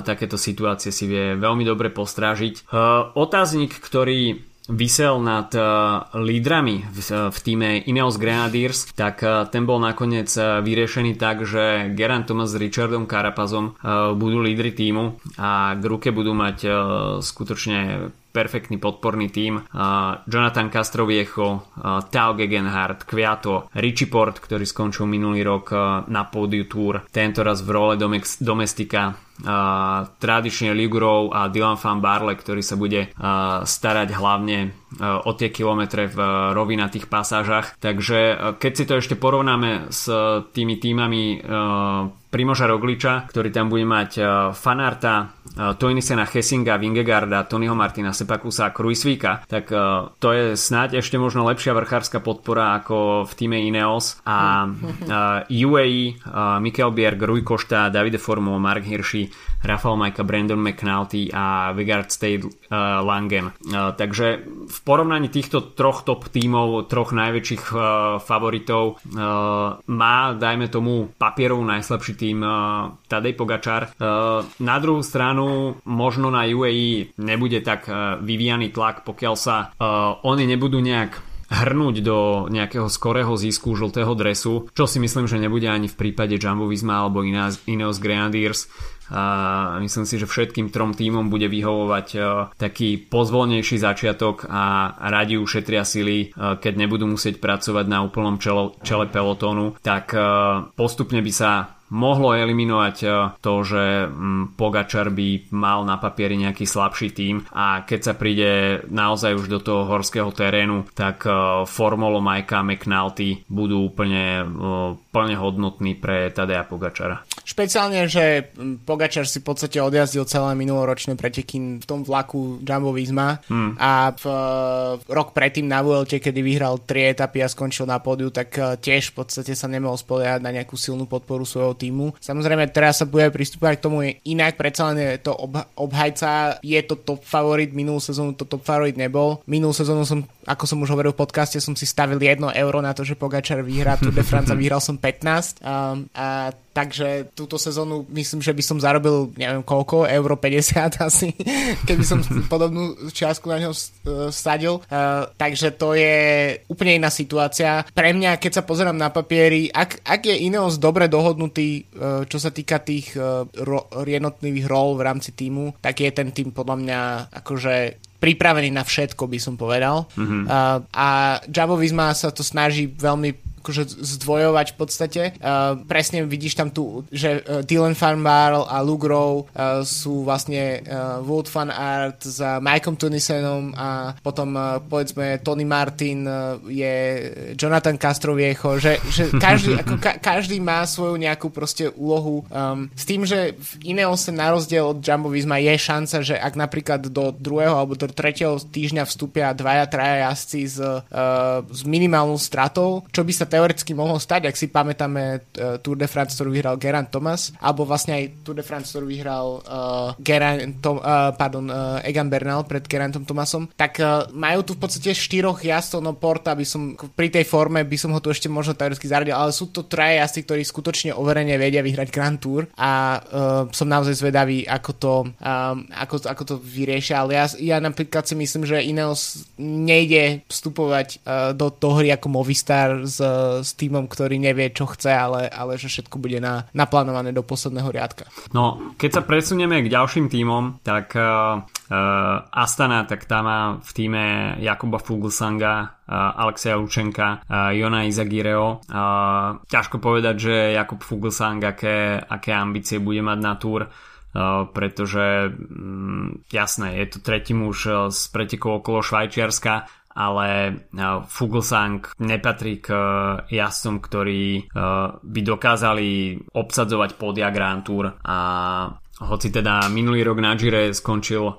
takéto situácie si vie veľmi dobre postrážiť. Otáznik, ktorý vysel nad uh, lídrami v, v týme Ineos Grenadiers, tak uh, ten bol nakoniec vyriešený tak, že Geraint Thomas s Richardom Carapazom budú lídry týmu a k ruke budú mať skutočne perfektný podporný tím. Uh, Jonathan Castroviecho, uh, Tao Gegenhardt, Kviato, Richie Port, ktorý skončil minulý rok uh, na pódiu Tour, tento raz v role domestika tradične Ligurov a Dylan van Barle, ktorý sa bude starať hlavne o tie kilometre v rovinatých pasážach. Takže keď si to ešte porovnáme s uh, tými týmami uh, Primoža Rogliča, ktorý tam bude mať uh, Fanarta, Toinisena Hessinga, Vingegarda, Tonyho Martina, Sepakusa a Kruisvíka, tak to je snáď ešte možno lepšia vrchárska podpora ako v týme Ineos a *laughs* UAE, Mikel Bierg, Rui Košta, Davide Formo, Mark Hirschi, Rafael Majka, Brandon McNulty a Vigard State uh, Langen. Uh, takže v porovnaní týchto troch top tímov, troch najväčších uh, favoritov má, dajme tomu, papierov najslabší tým Tadej Pogačar. Na druhú stranu možno na UAE nebude tak vyvíjaný tlak, pokiaľ sa oni nebudú nejak hrnúť do nejakého skorého zisku žltého dresu, čo si myslím, že nebude ani v prípade Jumbo Visma alebo Ineos Grenadiers. A myslím si, že všetkým trom týmom bude vyhovovať e, taký pozvolnejší začiatok a radi ušetria sily, e, keď nebudú musieť pracovať na úplnom čele, čele pelotónu, tak e, postupne by sa mohlo eliminovať eh, to, že mm, Pogačar by mal na papieri nejaký slabší tím a keď sa príde naozaj už do toho horského terénu, tak eh, Formolo Majka McNulty budú úplne eh, plne hodnotní pre Tadeja Pogačara. Špeciálne, že Pogačar si v podstate odjazdil celé minuloročné preteky v tom vlaku Jumbo Visma hmm. a v, rok predtým na Vuelte, kedy vyhral tri etapy a skončil na pódiu, tak tiež v podstate sa nemohol spoliehať na nejakú silnú podporu svojho týmu. Samozrejme, teraz sa bude pristúpať k tomu inak, predsa len je to ob- obhajca, je to top favorit, minulú sezónu to top favorit nebol. Minulú sezónu som, ako som už hovoril v podcaste, som si stavil 1 euro na to, že Pogačar vyhrá Tour de France a vyhral som 15. Um, a takže túto sezónu myslím, že by som zarobil neviem koľko, euro 50 *laughs* asi, keby som podobnú čiastku na ňo sadil. Uh, takže to je úplne iná situácia. Pre mňa, keď sa pozerám na papieri, ak, ak je Ineos dobre dohodnutý, uh, čo sa týka tých uh, ro- jednotlivých rol v rámci týmu, tak je ten tým podľa mňa akože pripravený na všetko, by som povedal. Mm-hmm. Uh, a Jumbo Visma sa to snaží veľmi akože zdvojovať v podstate. Uh, presne vidíš tam tu, že uh, Dylan Van Barl a Luke Rowe uh, sú vlastne uh, Wood Van Art s Mikeom Tunisenom a potom uh, povedzme Tony Martin uh, je Jonathan Castroviecho, že, že každý, ako ka, každý má svoju nejakú proste úlohu um, s tým, že v Ineose na rozdiel od Jumbo Visma je šanca, že ak napríklad do druhého alebo do tretieho týždňa vstúpia dvaja, traja jazdci s, uh, s minimálnou stratou, čo by sa teoreticky mohlo stať, ak si pamätáme uh, Tour de France, ktorú vyhral Geraint Thomas, alebo vlastne aj Tour de France, ktorú vyhral uh, Geraint, Tom, uh, pardon, uh, Egan Bernal pred Geraintom Thomasom, tak uh, majú tu v podstate štyroch jazdcov, no Porta by som pri tej forme by som ho tu ešte možno teoreticky zaradil, ale sú to traje jazdci, ktorí skutočne overene vedia vyhrať Grand Tour a uh, som naozaj zvedavý, ako to, um, ako, ako to vyriešia, ale ja, ja napríklad si myslím, že Ineos nejde vstupovať uh, do toho hry ako Movistar s s týmom, ktorý nevie, čo chce, ale, ale že všetko bude na, naplánované do posledného riadka. No, keď sa presunieme k ďalším týmom, tak uh, Astana, tak tá má v týme Jakuba Fuglsanga, Alexia Lučenka, Jona Izagireo. Ťažko povedať, že Jakub Fuglsang aké, aké ambície bude mať na túr pretože mm, jasné, je to tretí muž z pretekov okolo Švajčiarska, ale Fuglsang nepatrí k jazdcom, ktorí by dokázali obsadzovať podia Grand Tour a hoci teda minulý rok na Gire skončil uh,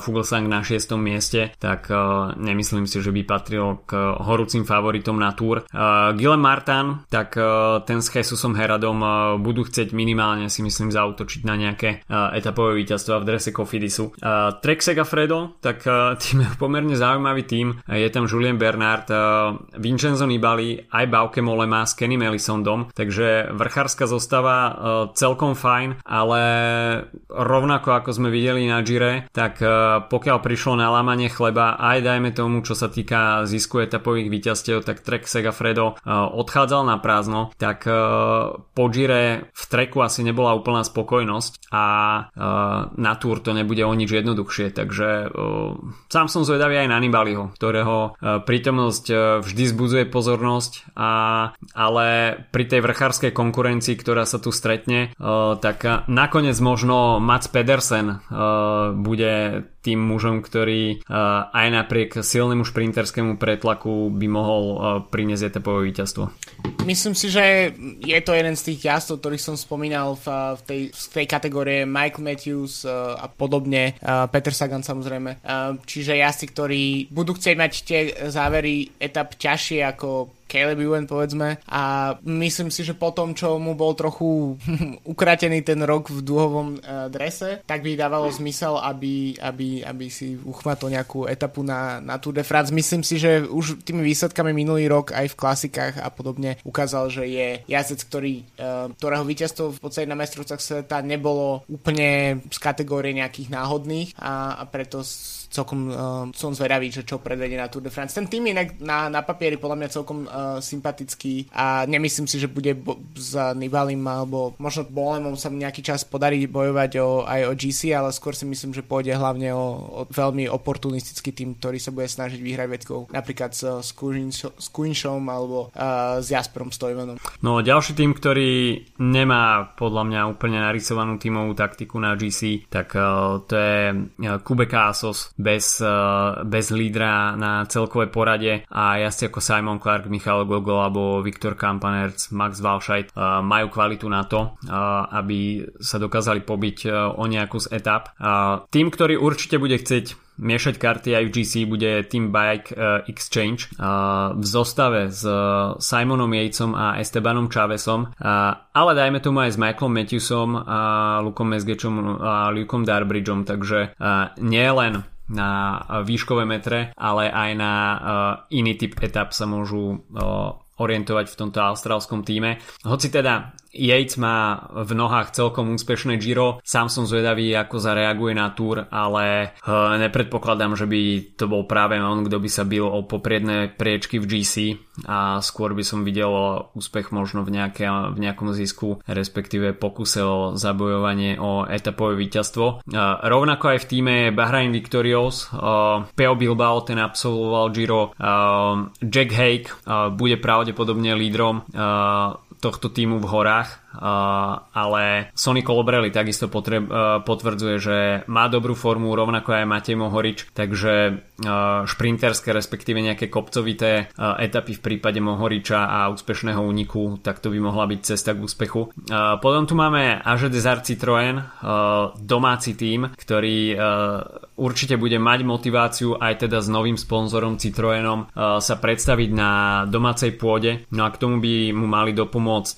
Fuglsang na 6. mieste, tak uh, nemyslím si, že by patril k horúcim favoritom na Tour. Uh, Gilem Martin, tak ten s Jesusom Heradom budú chcieť minimálne si myslím zautočiť na nejaké etapové víťazstva v drese Cofidisu. Uh, Trek Segafredo, tak *laughs* tým je pomerne zaujímavý tým. Je tam Julien Bernard, Vincenzo Nibali, aj Bauke Molema s Kenny Melisondom, takže vrchárska zostava celkom fajn, ale rovnako ako sme videli na Gire, tak e, pokiaľ prišlo na lámanie chleba, aj dajme tomu, čo sa týka zisku etapových víťazstiev, tak Trek Segafredo e, odchádzal na prázdno, tak e, po Gire v treku asi nebola úplná spokojnosť a na Tour to nebude o nič jednoduchšie, takže sám som zvedavý aj na Nibaliho, ktorého prítomnosť vždy zbudzuje pozornosť, a, ale pri tej vrchárskej konkurencii, ktorá sa tu stretne, tak nakoniec možno možno Mats Pedersen uh, bude tým mužom, ktorý uh, aj napriek silnému šprinterskému pretlaku by mohol uh, priniesť etapové víťazstvo. Myslím si, že je to jeden z tých jazdov, ktorých som spomínal v, v, tej, v tej kategórie Michael Matthews uh, a podobne, uh, Peter Sagan samozrejme. Uh, čiže jazdci, ktorí budú chcieť mať tie závery etap ťažšie ako Caleb Ewan povedzme a myslím si, že po tom, čo mu bol trochu *laughs* ukratený ten rok v dúhovom uh, drese, tak by dávalo zmysel, aby, aby, aby si uchmatol nejakú etapu na, na Tour de France. Myslím si, že už tými výsledkami minulý rok aj v klasikách a podobne ukázal, že je jazdec, ktorý, uh, ktorého víťazstvo v podstate na mestrovcách sveta nebolo úplne z kategórie nejakých náhodných a, a preto celkom uh, som zvedavý, že čo predvedie na Tour de France. Ten tým je na, na papieri podľa mňa celkom uh, sympatický a nemyslím si, že bude bo- s Nibalim alebo možno Bolemom sa nejaký čas podarí bojovať o, aj o GC, ale skôr si myslím, že pôjde hlavne o, o veľmi oportunistický tým, ktorý sa bude snažiť vyhrať vetkov napríklad s, s Quinshom alebo uh, s Jasperom Stojmanom. No ďalší tým, ktorý nemá podľa mňa úplne narysovanú tímovú taktiku na GC, tak uh, to je Kubeka Asos bez, eh, bez lídra na celkové porade. A jazdci ako Simon Clark, Michal Gogol alebo Viktor Kampanerc, Max Walscheid eh, majú kvalitu na to, eh, aby sa dokázali pobiť o nejakú z etap. Tým, ktorý určite bude chcieť miešať karty aj v GC bude Team Bike Exchange. V zostave s Simonom Yatesom a Estebanom Chavesom, ale dajme tomu aj s Michaelom Matthewsom a Lukom Mesgečom a Lukom Darbridgeom, takže nie len na výškové metre, ale aj na uh, iný typ etap sa môžu uh, orientovať v tomto austrálskom týme. Hoci teda Yates má v nohách celkom úspešné Giro. Sám som zvedavý, ako zareaguje na Tour, ale uh, nepredpokladám, že by to bol práve on, kto by sa bil o popriedne priečky v GC a skôr by som videl úspech možno v, nejaké, v nejakom zisku, respektíve pokuse o zabojovanie o etapové víťazstvo. Uh, rovnako aj v týme Bahrain Victorious uh, Peo Bilbao ten absolvoval Giro Jack Hake bude pravdepodobne lídrom tohto týmu v horách ale Sony Colbrelli takisto potreb, potvrdzuje, že má dobrú formu, rovnako aj Matej Mohorič, takže šprinterské, respektíve nejaké kopcovité etapy v prípade Mohoriča a úspešného úniku, tak to by mohla byť cesta k úspechu. Potom tu máme Aže Desart Citroën, domáci tým, ktorý určite bude mať motiváciu aj teda s novým sponzorom Citroenom sa predstaviť na domácej pôde. No a k tomu by mu mali dopomôcť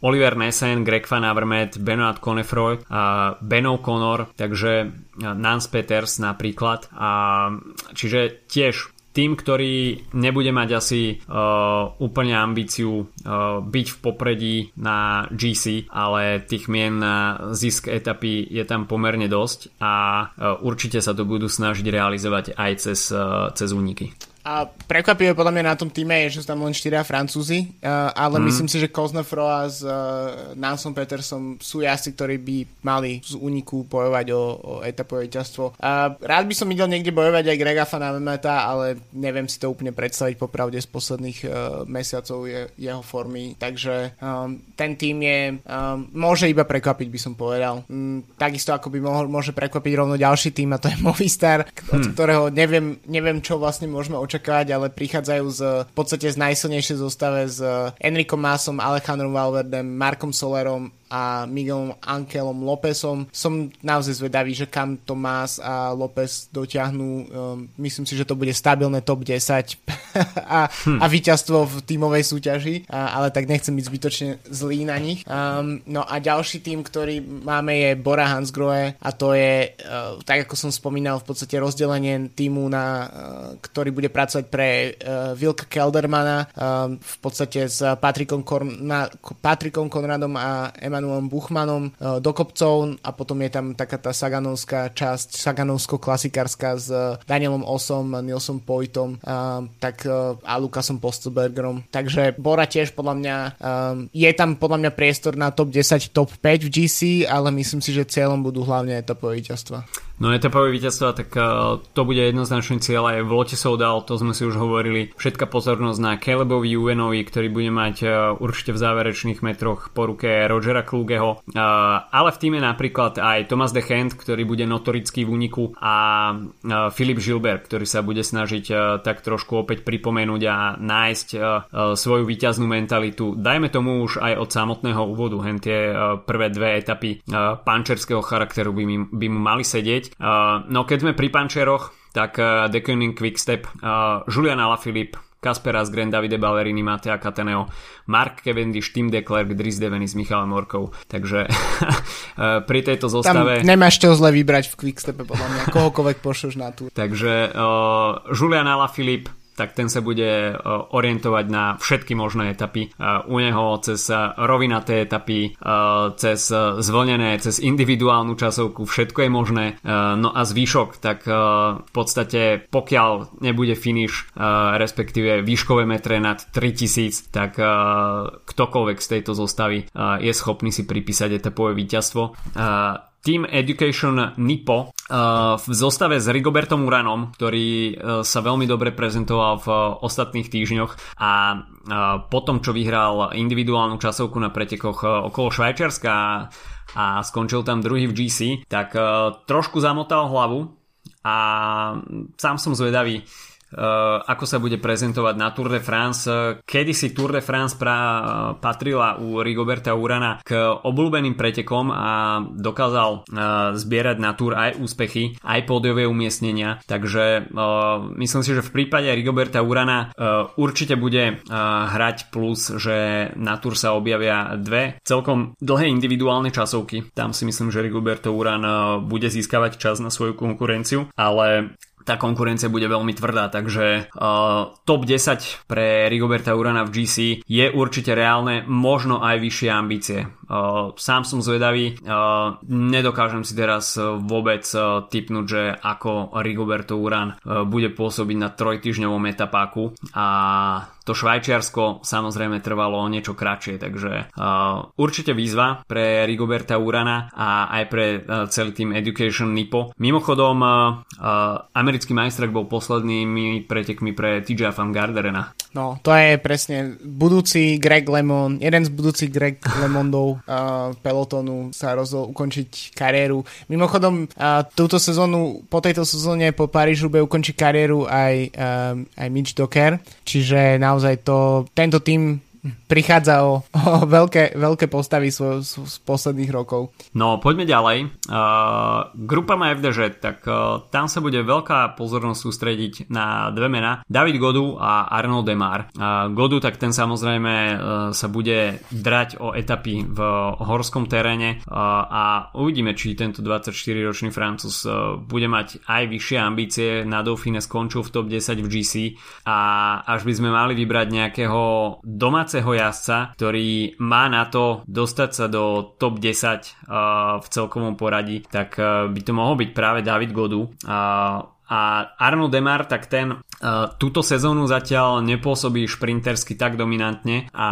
Oliver Ness Nielsen, Greg Van Avermaet, Benoit Konefroy a Ben O'Connor, takže Nance Peters napríklad. A, čiže tiež tým, ktorý nebude mať asi uh, úplne ambíciu uh, byť v popredí na GC, ale tých mien na zisk etapy je tam pomerne dosť a uh, určite sa to budú snažiť realizovať aj cez, uh, cez úniky. A prekvapivé podľa mňa na tom týme je, že sú tam len 4 Francúzi, uh, ale mm. myslím si, že Koznefro a s uh, Nansom Petersom sú jazdci, ktorí by mali z úniku bojovať o, o etapové víťazstvo. Uh, rád by som videl niekde bojovať aj Grega Fana Memeta, ale neviem si to úplne predstaviť popravde z posledných uh, mesiacov je, jeho formy, takže um, ten tým je, um, môže iba prekvapiť, by som povedal. Um, takisto ako by mohol, môže prekvapiť rovno ďalší tým a to je *laughs* Movistar, od hmm. ktorého neviem, neviem, čo vlastne môžeme očakávať očakávať, ale prichádzajú z, v podstate z najsilnejšej zostave s Enrico Masom, Alejandrom Valverdem, Markom Solerom a Miguelom Ankelom Lópezom. Som naozaj zvedavý, že kam Tomás a López dotiahnu. Um, myslím si, že to bude stabilné top 10 *laughs* a, hm. a víťazstvo v tímovej súťaži, a, ale tak nechcem byť zbytočne zlý na nich. Um, no a ďalší tým, ktorý máme je Bora Hansgrohe a to je, uh, tak ako som spomínal, v podstate rozdelenie týmu, na, uh, ktorý bude pracovať pre uh, Vilka Keldermana um, v podstate s Patrikom, Korna, Patrikom Konradom a Emma Emanuelom Buchmanom e, do kopcov a potom je tam taká tá saganovská časť, saganovsko-klasikárska s Danielom Osom, Nilsom Poitom e, tak e, a Lukasom Postelbergerom. Takže Bora tiež podľa mňa je tam podľa mňa priestor na top 10, top 5 v GC, ale myslím si, že cieľom budú hlavne etapové víťazstva. No etapové víťazstva, tak uh, to bude jednoznačný cieľ aj v Lote Soudal, to sme si už hovorili. Všetka pozornosť na Calebovi Uvenovi, ktorý bude mať uh, určite v záverečných metroch po ruke Rogera Klugeho, uh, ale v týme napríklad aj Thomas de Hand, ktorý bude notorický v úniku a Filip Gilbert, ktorý sa bude snažiť tak trošku opäť pripomenúť a nájsť svoju víťaznú mentalitu. Dajme tomu už aj od samotného úvodu, hen tie prvé dve etapy pančerského charakteru by, by mu mali sedieť Uh, no keď sme pri pančeroch, tak uh, The Quick Quickstep, uh, Julian Alaphilippe, Kasper Asgren, Davide Ballerini, Matea Cataneo, Mark Cavendish, Tim Declerc, Dries Deveny s Michalom Morkou. Takže *laughs* pri tejto zostave... Tam nemáš čo zle vybrať v Quickstepe, podľa mňa. Kohokoľvek pošleš na tú. Takže uh, Julian Alaphilippe, tak ten sa bude e, orientovať na všetky možné etapy. E, u neho cez rovinaté etapy, e, cez zvlnené, cez individuálnu časovku, všetko je možné. No a zvýšok, tak v podstate pokiaľ nebude finish, respektíve výškové metre nad 3000, tak ktokoľvek z tejto zostavy je schopný si pripísať etapové víťazstvo. Team Education Nipo uh, v zostave s Rigobertom Uranom, ktorý uh, sa veľmi dobre prezentoval v uh, ostatných týždňoch a potom, čo vyhral individuálnu časovku na pretekoch okolo Švajčiarska a skončil tam druhý v GC, tak trošku zamotal hlavu a sám som zvedavý, ako sa bude prezentovať na Tour de France. Kedy si Tour de France pra, patrila u Rigoberta Urana k obľúbeným pretekom a dokázal uh, zbierať na Tour aj úspechy, aj pódiové umiestnenia. Takže myslím si, že v prípade Rigoberta Urana určite bude hrať plus, že na Tour sa objavia dve celkom dlhé individuálne časovky. Tam si myslím, že Rigoberto Uran bude získavať čas na svoju konkurenciu, ale tá konkurencia bude veľmi tvrdá, takže uh, top 10 pre Rigoberta Urana v GC je určite reálne, možno aj vyššie ambície. Uh, sám som zvedavý, uh, nedokážem si teraz uh, vôbec uh, typnúť, že ako Rigoberto Uran uh, bude pôsobiť na trojtyžňovom etapáku a to Švajčiarsko samozrejme trvalo o niečo kratšie, takže uh, určite výzva pre Rigoberta Urana a aj pre uh, celý tým Education Nipo. Mimochodom, uh, uh, americký majstrak bol poslednými pretekmi pre TJ Van Garderena. No, to je presne budúci Greg Lemon, jeden z budúcich Greg Lemondov *laughs* uh, pelotonu sa rozhodol ukončiť kariéru. Mimochodom, uh, túto sezónu, po tejto sezóne po Parížu bude ukončiť kariéru aj, uh, aj Mitch Docker, čiže na naozaj to, tento tým prichádza o, o veľké, veľké postavy z, z posledných rokov. No, poďme ďalej. Uh, grupa má FDŽ, tak uh, tam sa bude veľká pozornosť sústrediť na dve mená. David Godu a Arnold Demar. Uh, Godu, tak ten samozrejme uh, sa bude drať o etapy v horskom teréne uh, a uvidíme, či tento 24-ročný Francúz uh, bude mať aj vyššie ambície. Na Dauphine skončil v top 10 v GC a až by sme mali vybrať nejakého domáce domáceho jazdca, ktorý má na to dostať sa do top 10 uh, v celkovom poradí, tak uh, by to mohol byť práve David Godu. A Arno Demar, tak ten uh, túto sezónu zatiaľ nepôsobí šprintersky tak dominantne a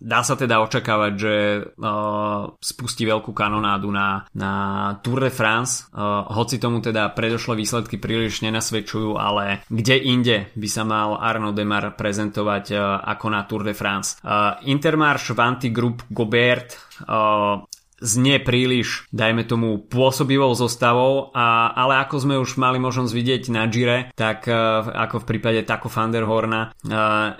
dá sa teda očakávať, že uh, spustí veľkú kanonádu na, na Tour de France, uh, hoci tomu teda predošlé výsledky príliš nenasvedčujú, ale kde inde by sa mal Arno Demar prezentovať uh, ako na Tour de France. Uh, Intermarš, Vanti Group, Gobert, uh, znie príliš, dajme tomu, pôsobivou zostavou, a, ale ako sme už mali možnosť vidieť na Gire, tak uh, ako v prípade Taco van uh,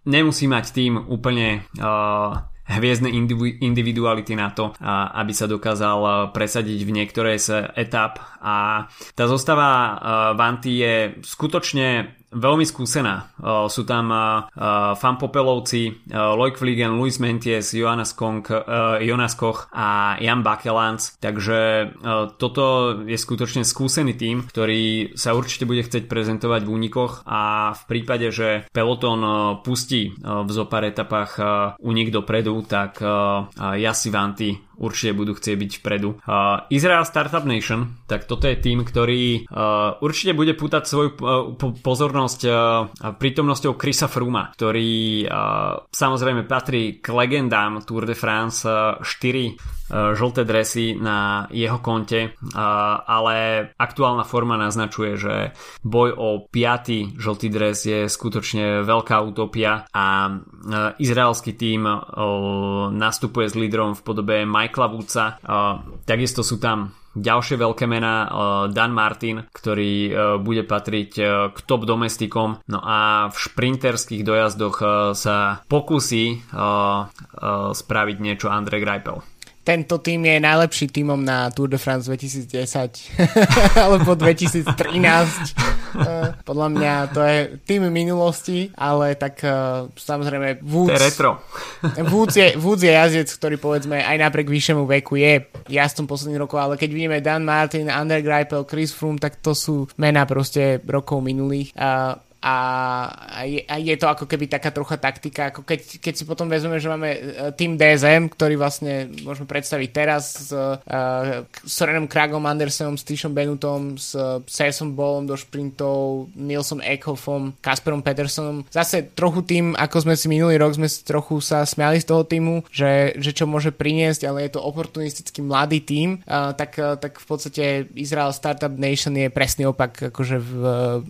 nemusí mať tým úplne uh, hviezdne individuality na to, aby sa dokázal presadiť v niektorej z etap. A tá zostava Vanty je skutočne veľmi skúsená. Sú tam Fan Popelovci, Loic Fliegen, Luis Menties, Jonas, Kong, Jonas Koch a Jan Bakelans. Takže toto je skutočne skúsený tým, ktorý sa určite bude chcieť prezentovať v únikoch a v prípade, že peloton pustí v zopár etapách únik dopredu, tak Jasi Vanty určite budú chcieť byť vpredu. Uh, Israel Startup Nation, tak toto je tým, ktorý uh, určite bude pútať svoju uh, pozornosť uh, prítomnosťou Chrisa Fruma, ktorý uh, samozrejme patrí k legendám Tour de France uh, 4 žlté dresy na jeho konte, ale aktuálna forma naznačuje, že boj o 5. žltý dres je skutočne veľká utopia a izraelský tým nastupuje s lídrom v podobe Michaela Woodsa. Takisto sú tam ďalšie veľké mená Dan Martin, ktorý bude patriť k top domestikom no a v šprinterských dojazdoch sa pokusí spraviť niečo Andre Greipel tento tým je najlepší týmom na Tour de France 2010 *laughs* alebo 2013. *laughs* Eh, podľa mňa to je tým minulosti, ale tak uh, samozrejme Woods, to je retro. *laughs* Woods, je, Woods je jazdec, ktorý povedzme aj napriek vyššiemu veku je jazdcom posledných rokov, ale keď vidíme Dan Martin, Ander Greipel, Chris Froome, tak to sú mená proste rokov minulých. Uh, a, je, a je to ako keby taká trocha taktika, ako keď, keď si potom vezmeme, že máme e, tým DSM, ktorý vlastne môžeme predstaviť teraz s uh, Sorenom Kragom Andersenom, s Tyšom Benutom, s Sessom Ballom do šprintov, Nilsom Eckhoffom, Kasperom Petersonom. Zase trochu tým, ako sme si minulý rok, sme trochu sa smiali z toho týmu, že, že čo môže priniesť, ale je to oportunistický mladý tým, uh, tak, uh, tak v podstate Israel Startup Nation je presný opak akože v,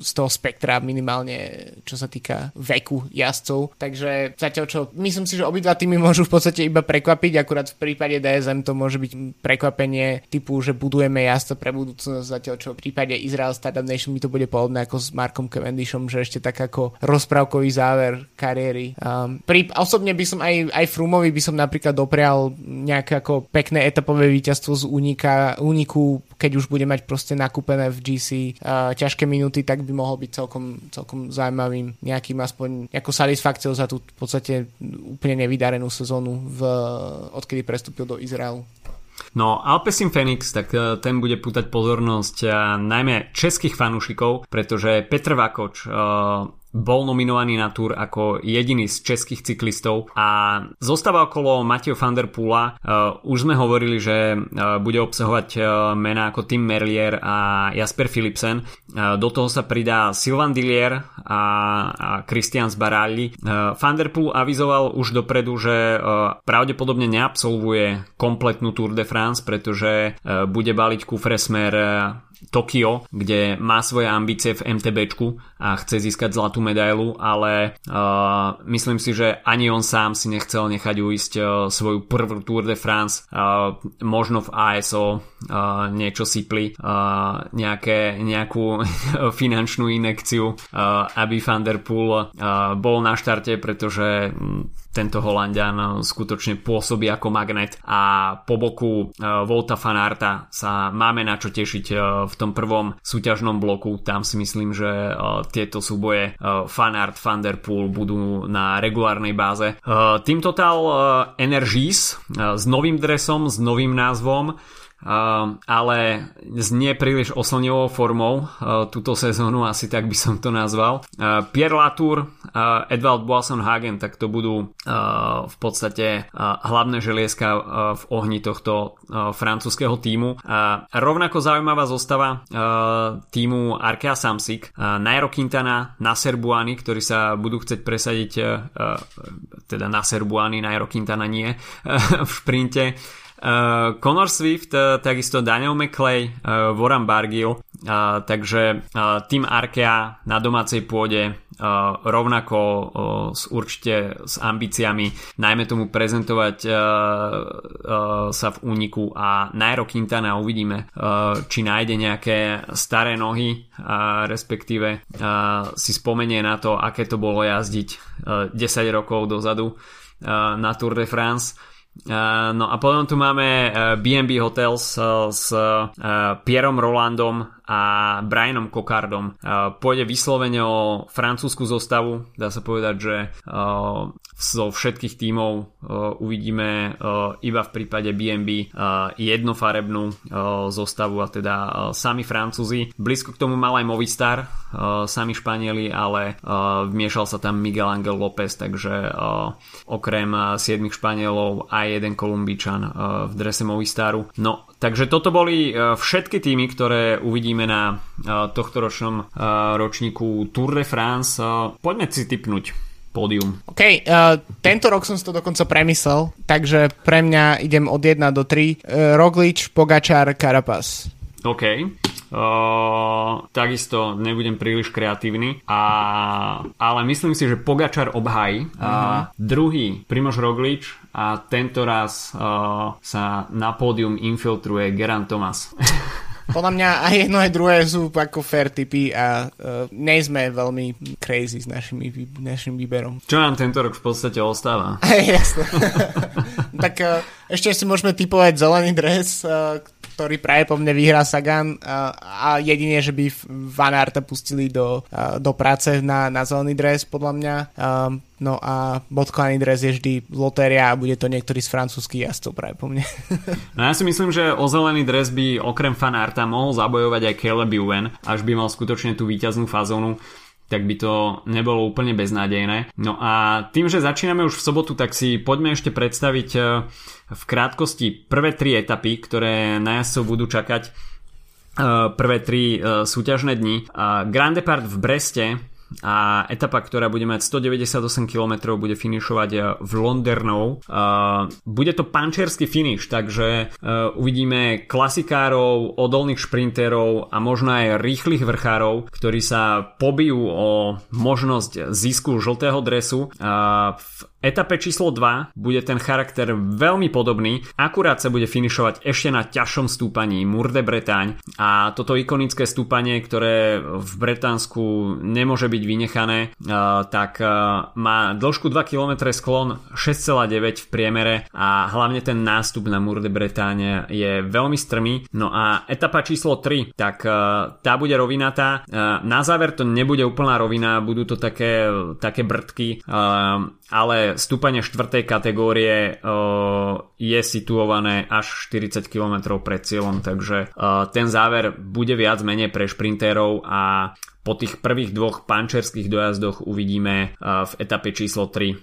z toho spektra minimálne minimálne čo sa týka veku jazdcov. Takže zatiaľ čo, myslím si, že obidva týmy môžu v podstate iba prekvapiť, akurát v prípade DSM to môže byť prekvapenie typu, že budujeme jazdca pre budúcnosť, zatiaľ čo v prípade Israel Startup Nation mi to bude podobné ako s Markom Cavendishom, že ešte tak ako rozprávkový záver kariéry. Um, pri, osobne by som aj, aj Frumovi by som napríklad doprial nejaké ako pekné etapové víťazstvo z únika, úniku, keď už bude mať proste nakúpené v GC uh, ťažké minúty, tak by mohol byť celkom, celkom zaujímavým nejakým aspoň nejakou satisfakciou za tú v podstate úplne nevydarenú sezónu v, odkedy prestúpil do Izraelu. No, Alpesim Phoenix, tak e, ten bude pútať pozornosť e, najmä českých fanúšikov, pretože Petr Vakoč uh, bol nominovaný na Tour ako jediný z českých cyklistov a zostáva okolo Mateo van der Poola. Uh, už sme hovorili, že uh, bude obsahovať uh, mená ako Tim Merlier a Jasper Philipsen. Do toho sa pridá Sylvain Dillier a, Christian Sbaragli. Uh, van der Poel avizoval už dopredu, že pravdepodobne neabsolvuje kompletnú Tour de France, pretože bude baliť kufre smer Tokio, kde má svoje ambície v MTBčku a chce získať zlatú medailu, ale uh, myslím si, že ani on sám si nechcel nechať uísť uh, svoju prvú Tour de France, uh, možno v ASO uh, niečo sypli, uh, nejaké, nejakú *laughs* finančnú inekciu, uh, aby Van Der Poel uh, bol na štarte, pretože tento Holandian skutočne pôsobí ako magnet. A po boku Volta Fanarta sa máme na čo tešiť v tom prvom súťažnom bloku. Tam si myslím, že tieto súboje Fanart, Van Der Poel budú na regulárnej báze. Team Total Energies s novým dresom, s novým názvom ale s nie príliš oslnivou formou túto sezónu, asi tak by som to nazval. Pierre Latour, Edvald Boasson Hagen, tak to budú v podstate hlavné želieska v ohni tohto francúzského týmu. Rovnako zaujímavá zostava týmu Arkea Samsic, Nairo Quintana, Nasser Buany, ktorí sa budú chcieť presadiť teda Nasser Buany, Nairo Quintana nie *laughs* v šprinte Uh, Conor Swift, uh, takisto Daniel McClay, uh, Warren Bargill, takže tým Arkea na domácej pôde rovnako s určite s ambíciami. Najmä tomu prezentovať sa v úniku a Nairo Quintana uvidíme, či nájde nejaké staré nohy, respektíve si spomenie na to, aké to bolo jazdiť uh, 10 rokov dozadu na Tour de France no a potom tu máme uh, Hotels s Pierom Rolandom a Brianom Kokardom. Pôjde vyslovene o francúzsku zostavu. Dá sa povedať, že zo všetkých tímov uvidíme iba v prípade BNB jednofarebnú zostavu a teda sami Francúzi. Blízko k tomu mal aj Movistar, sami Španieli, ale vmiešal sa tam Miguel Angel López, takže okrem 7 Španielov aj jeden Kolumbičan v drese Movistaru. No, takže toto boli všetky týmy, ktoré uvidíme na tohto ročnom ročníku Tour de France. Poďme si typnúť pódium. OK, uh, tento rok som si to dokonca premyslel, takže pre mňa idem od 1 do 3. Uh, Roglič, Pogačar, Carapaz. OK. Uh, takisto nebudem príliš kreatívny, a, ale myslím si, že Pogačar obhají. Uh-huh. Uh, druhý Primož Roglič a tento raz uh, sa na pódium infiltruje Geran Thomas. *laughs* Podľa mňa aj jedno aj druhé sú ako fair typy a uh, nejsme veľmi crazy s našimi, našim výberom. Čo nám tento rok v podstate ostáva? *laughs* Jasne. *laughs* tak uh, ešte si môžeme typovať zelený dres, uh, ktorý práve po mne vyhrá Sagan a, a jedine, že by Van Arta pustili do, do práce na, na zelený dres podľa mňa. No a bodkovaný dres je vždy lotéria a bude to niektorý z francúzských jazdcov práve po mne. *laughs* no ja si myslím, že o zelený dres by okrem Van Arta mohol zabojovať aj Caleb Ewan, až by mal skutočne tú víťaznú fazónu tak by to nebolo úplne beznádejné. No a tým, že začíname už v sobotu, tak si poďme ešte predstaviť v krátkosti prvé tri etapy, ktoré na jazdcov budú čakať e, prvé tri e, súťažné dni. Grand Depart v Breste a etapa, ktorá bude mať 198 km, bude finišovať eh, v Londernov. Uh, bude to pančerský finish, takže uh, uvidíme klasikárov, odolných šprinterov a možno aj rýchlych vrchárov, ktorí sa pobijú o možnosť zisku žltého dresu. V etape číslo 2 bude ten charakter veľmi podobný, akurát sa bude finišovať ešte na ťažšom stúpaní Mur de Bretagne a toto ikonické stúpanie, ktoré v Bretánsku nemôže byť vynechané, tak má dĺžku 2 km sklon 6,9 v priemere a hlavne ten nástup na Mur de Bretagne je veľmi strmý. No a etapa číslo 3, tak tá bude rovinatá. Na záver to nebude úplná rovina, budú to také, také brdky, ale stúpanie 4. kategórie je situované až 40 km pred cieľom, takže ten záver bude viac menej pre šprintérov a po tých prvých dvoch pančerských dojazdoch uvidíme uh, v etape číslo 3 uh,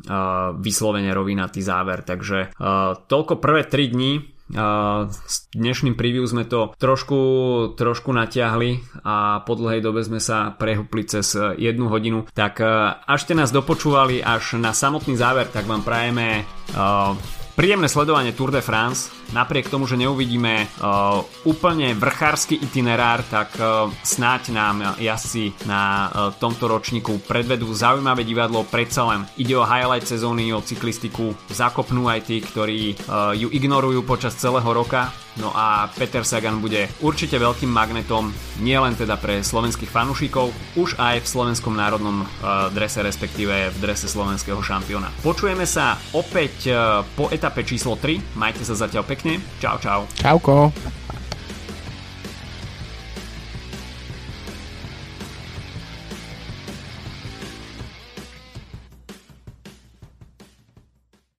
vyslovene rovinatý záver. Takže toľko prvé 3 dní s dnešným preview sme to trošku, trošku natiahli a po dlhej dobe sme sa prehúpli cez jednu hodinu. Tak uh, až ste nás dopočúvali až na samotný záver, tak vám prajeme uh, Príjemné sledovanie Tour de France. Napriek tomu, že neuvidíme uh, úplne vrchársky itinerár, tak uh, snáď nám jazdci na uh, tomto ročníku predvedú zaujímavé divadlo. Predsa len ide o highlight sezóny, o cyklistiku. Zakopnú aj tí, ktorí uh, ju ignorujú počas celého roka No a Peter Sagan bude určite veľkým magnetom, nielen teda pre slovenských fanúšikov, už aj v slovenskom národnom uh, drese, respektíve v drese slovenského šampióna. Počujeme sa opäť uh, po etape číslo 3, majte sa zatiaľ pekne, čau čau. Čauko.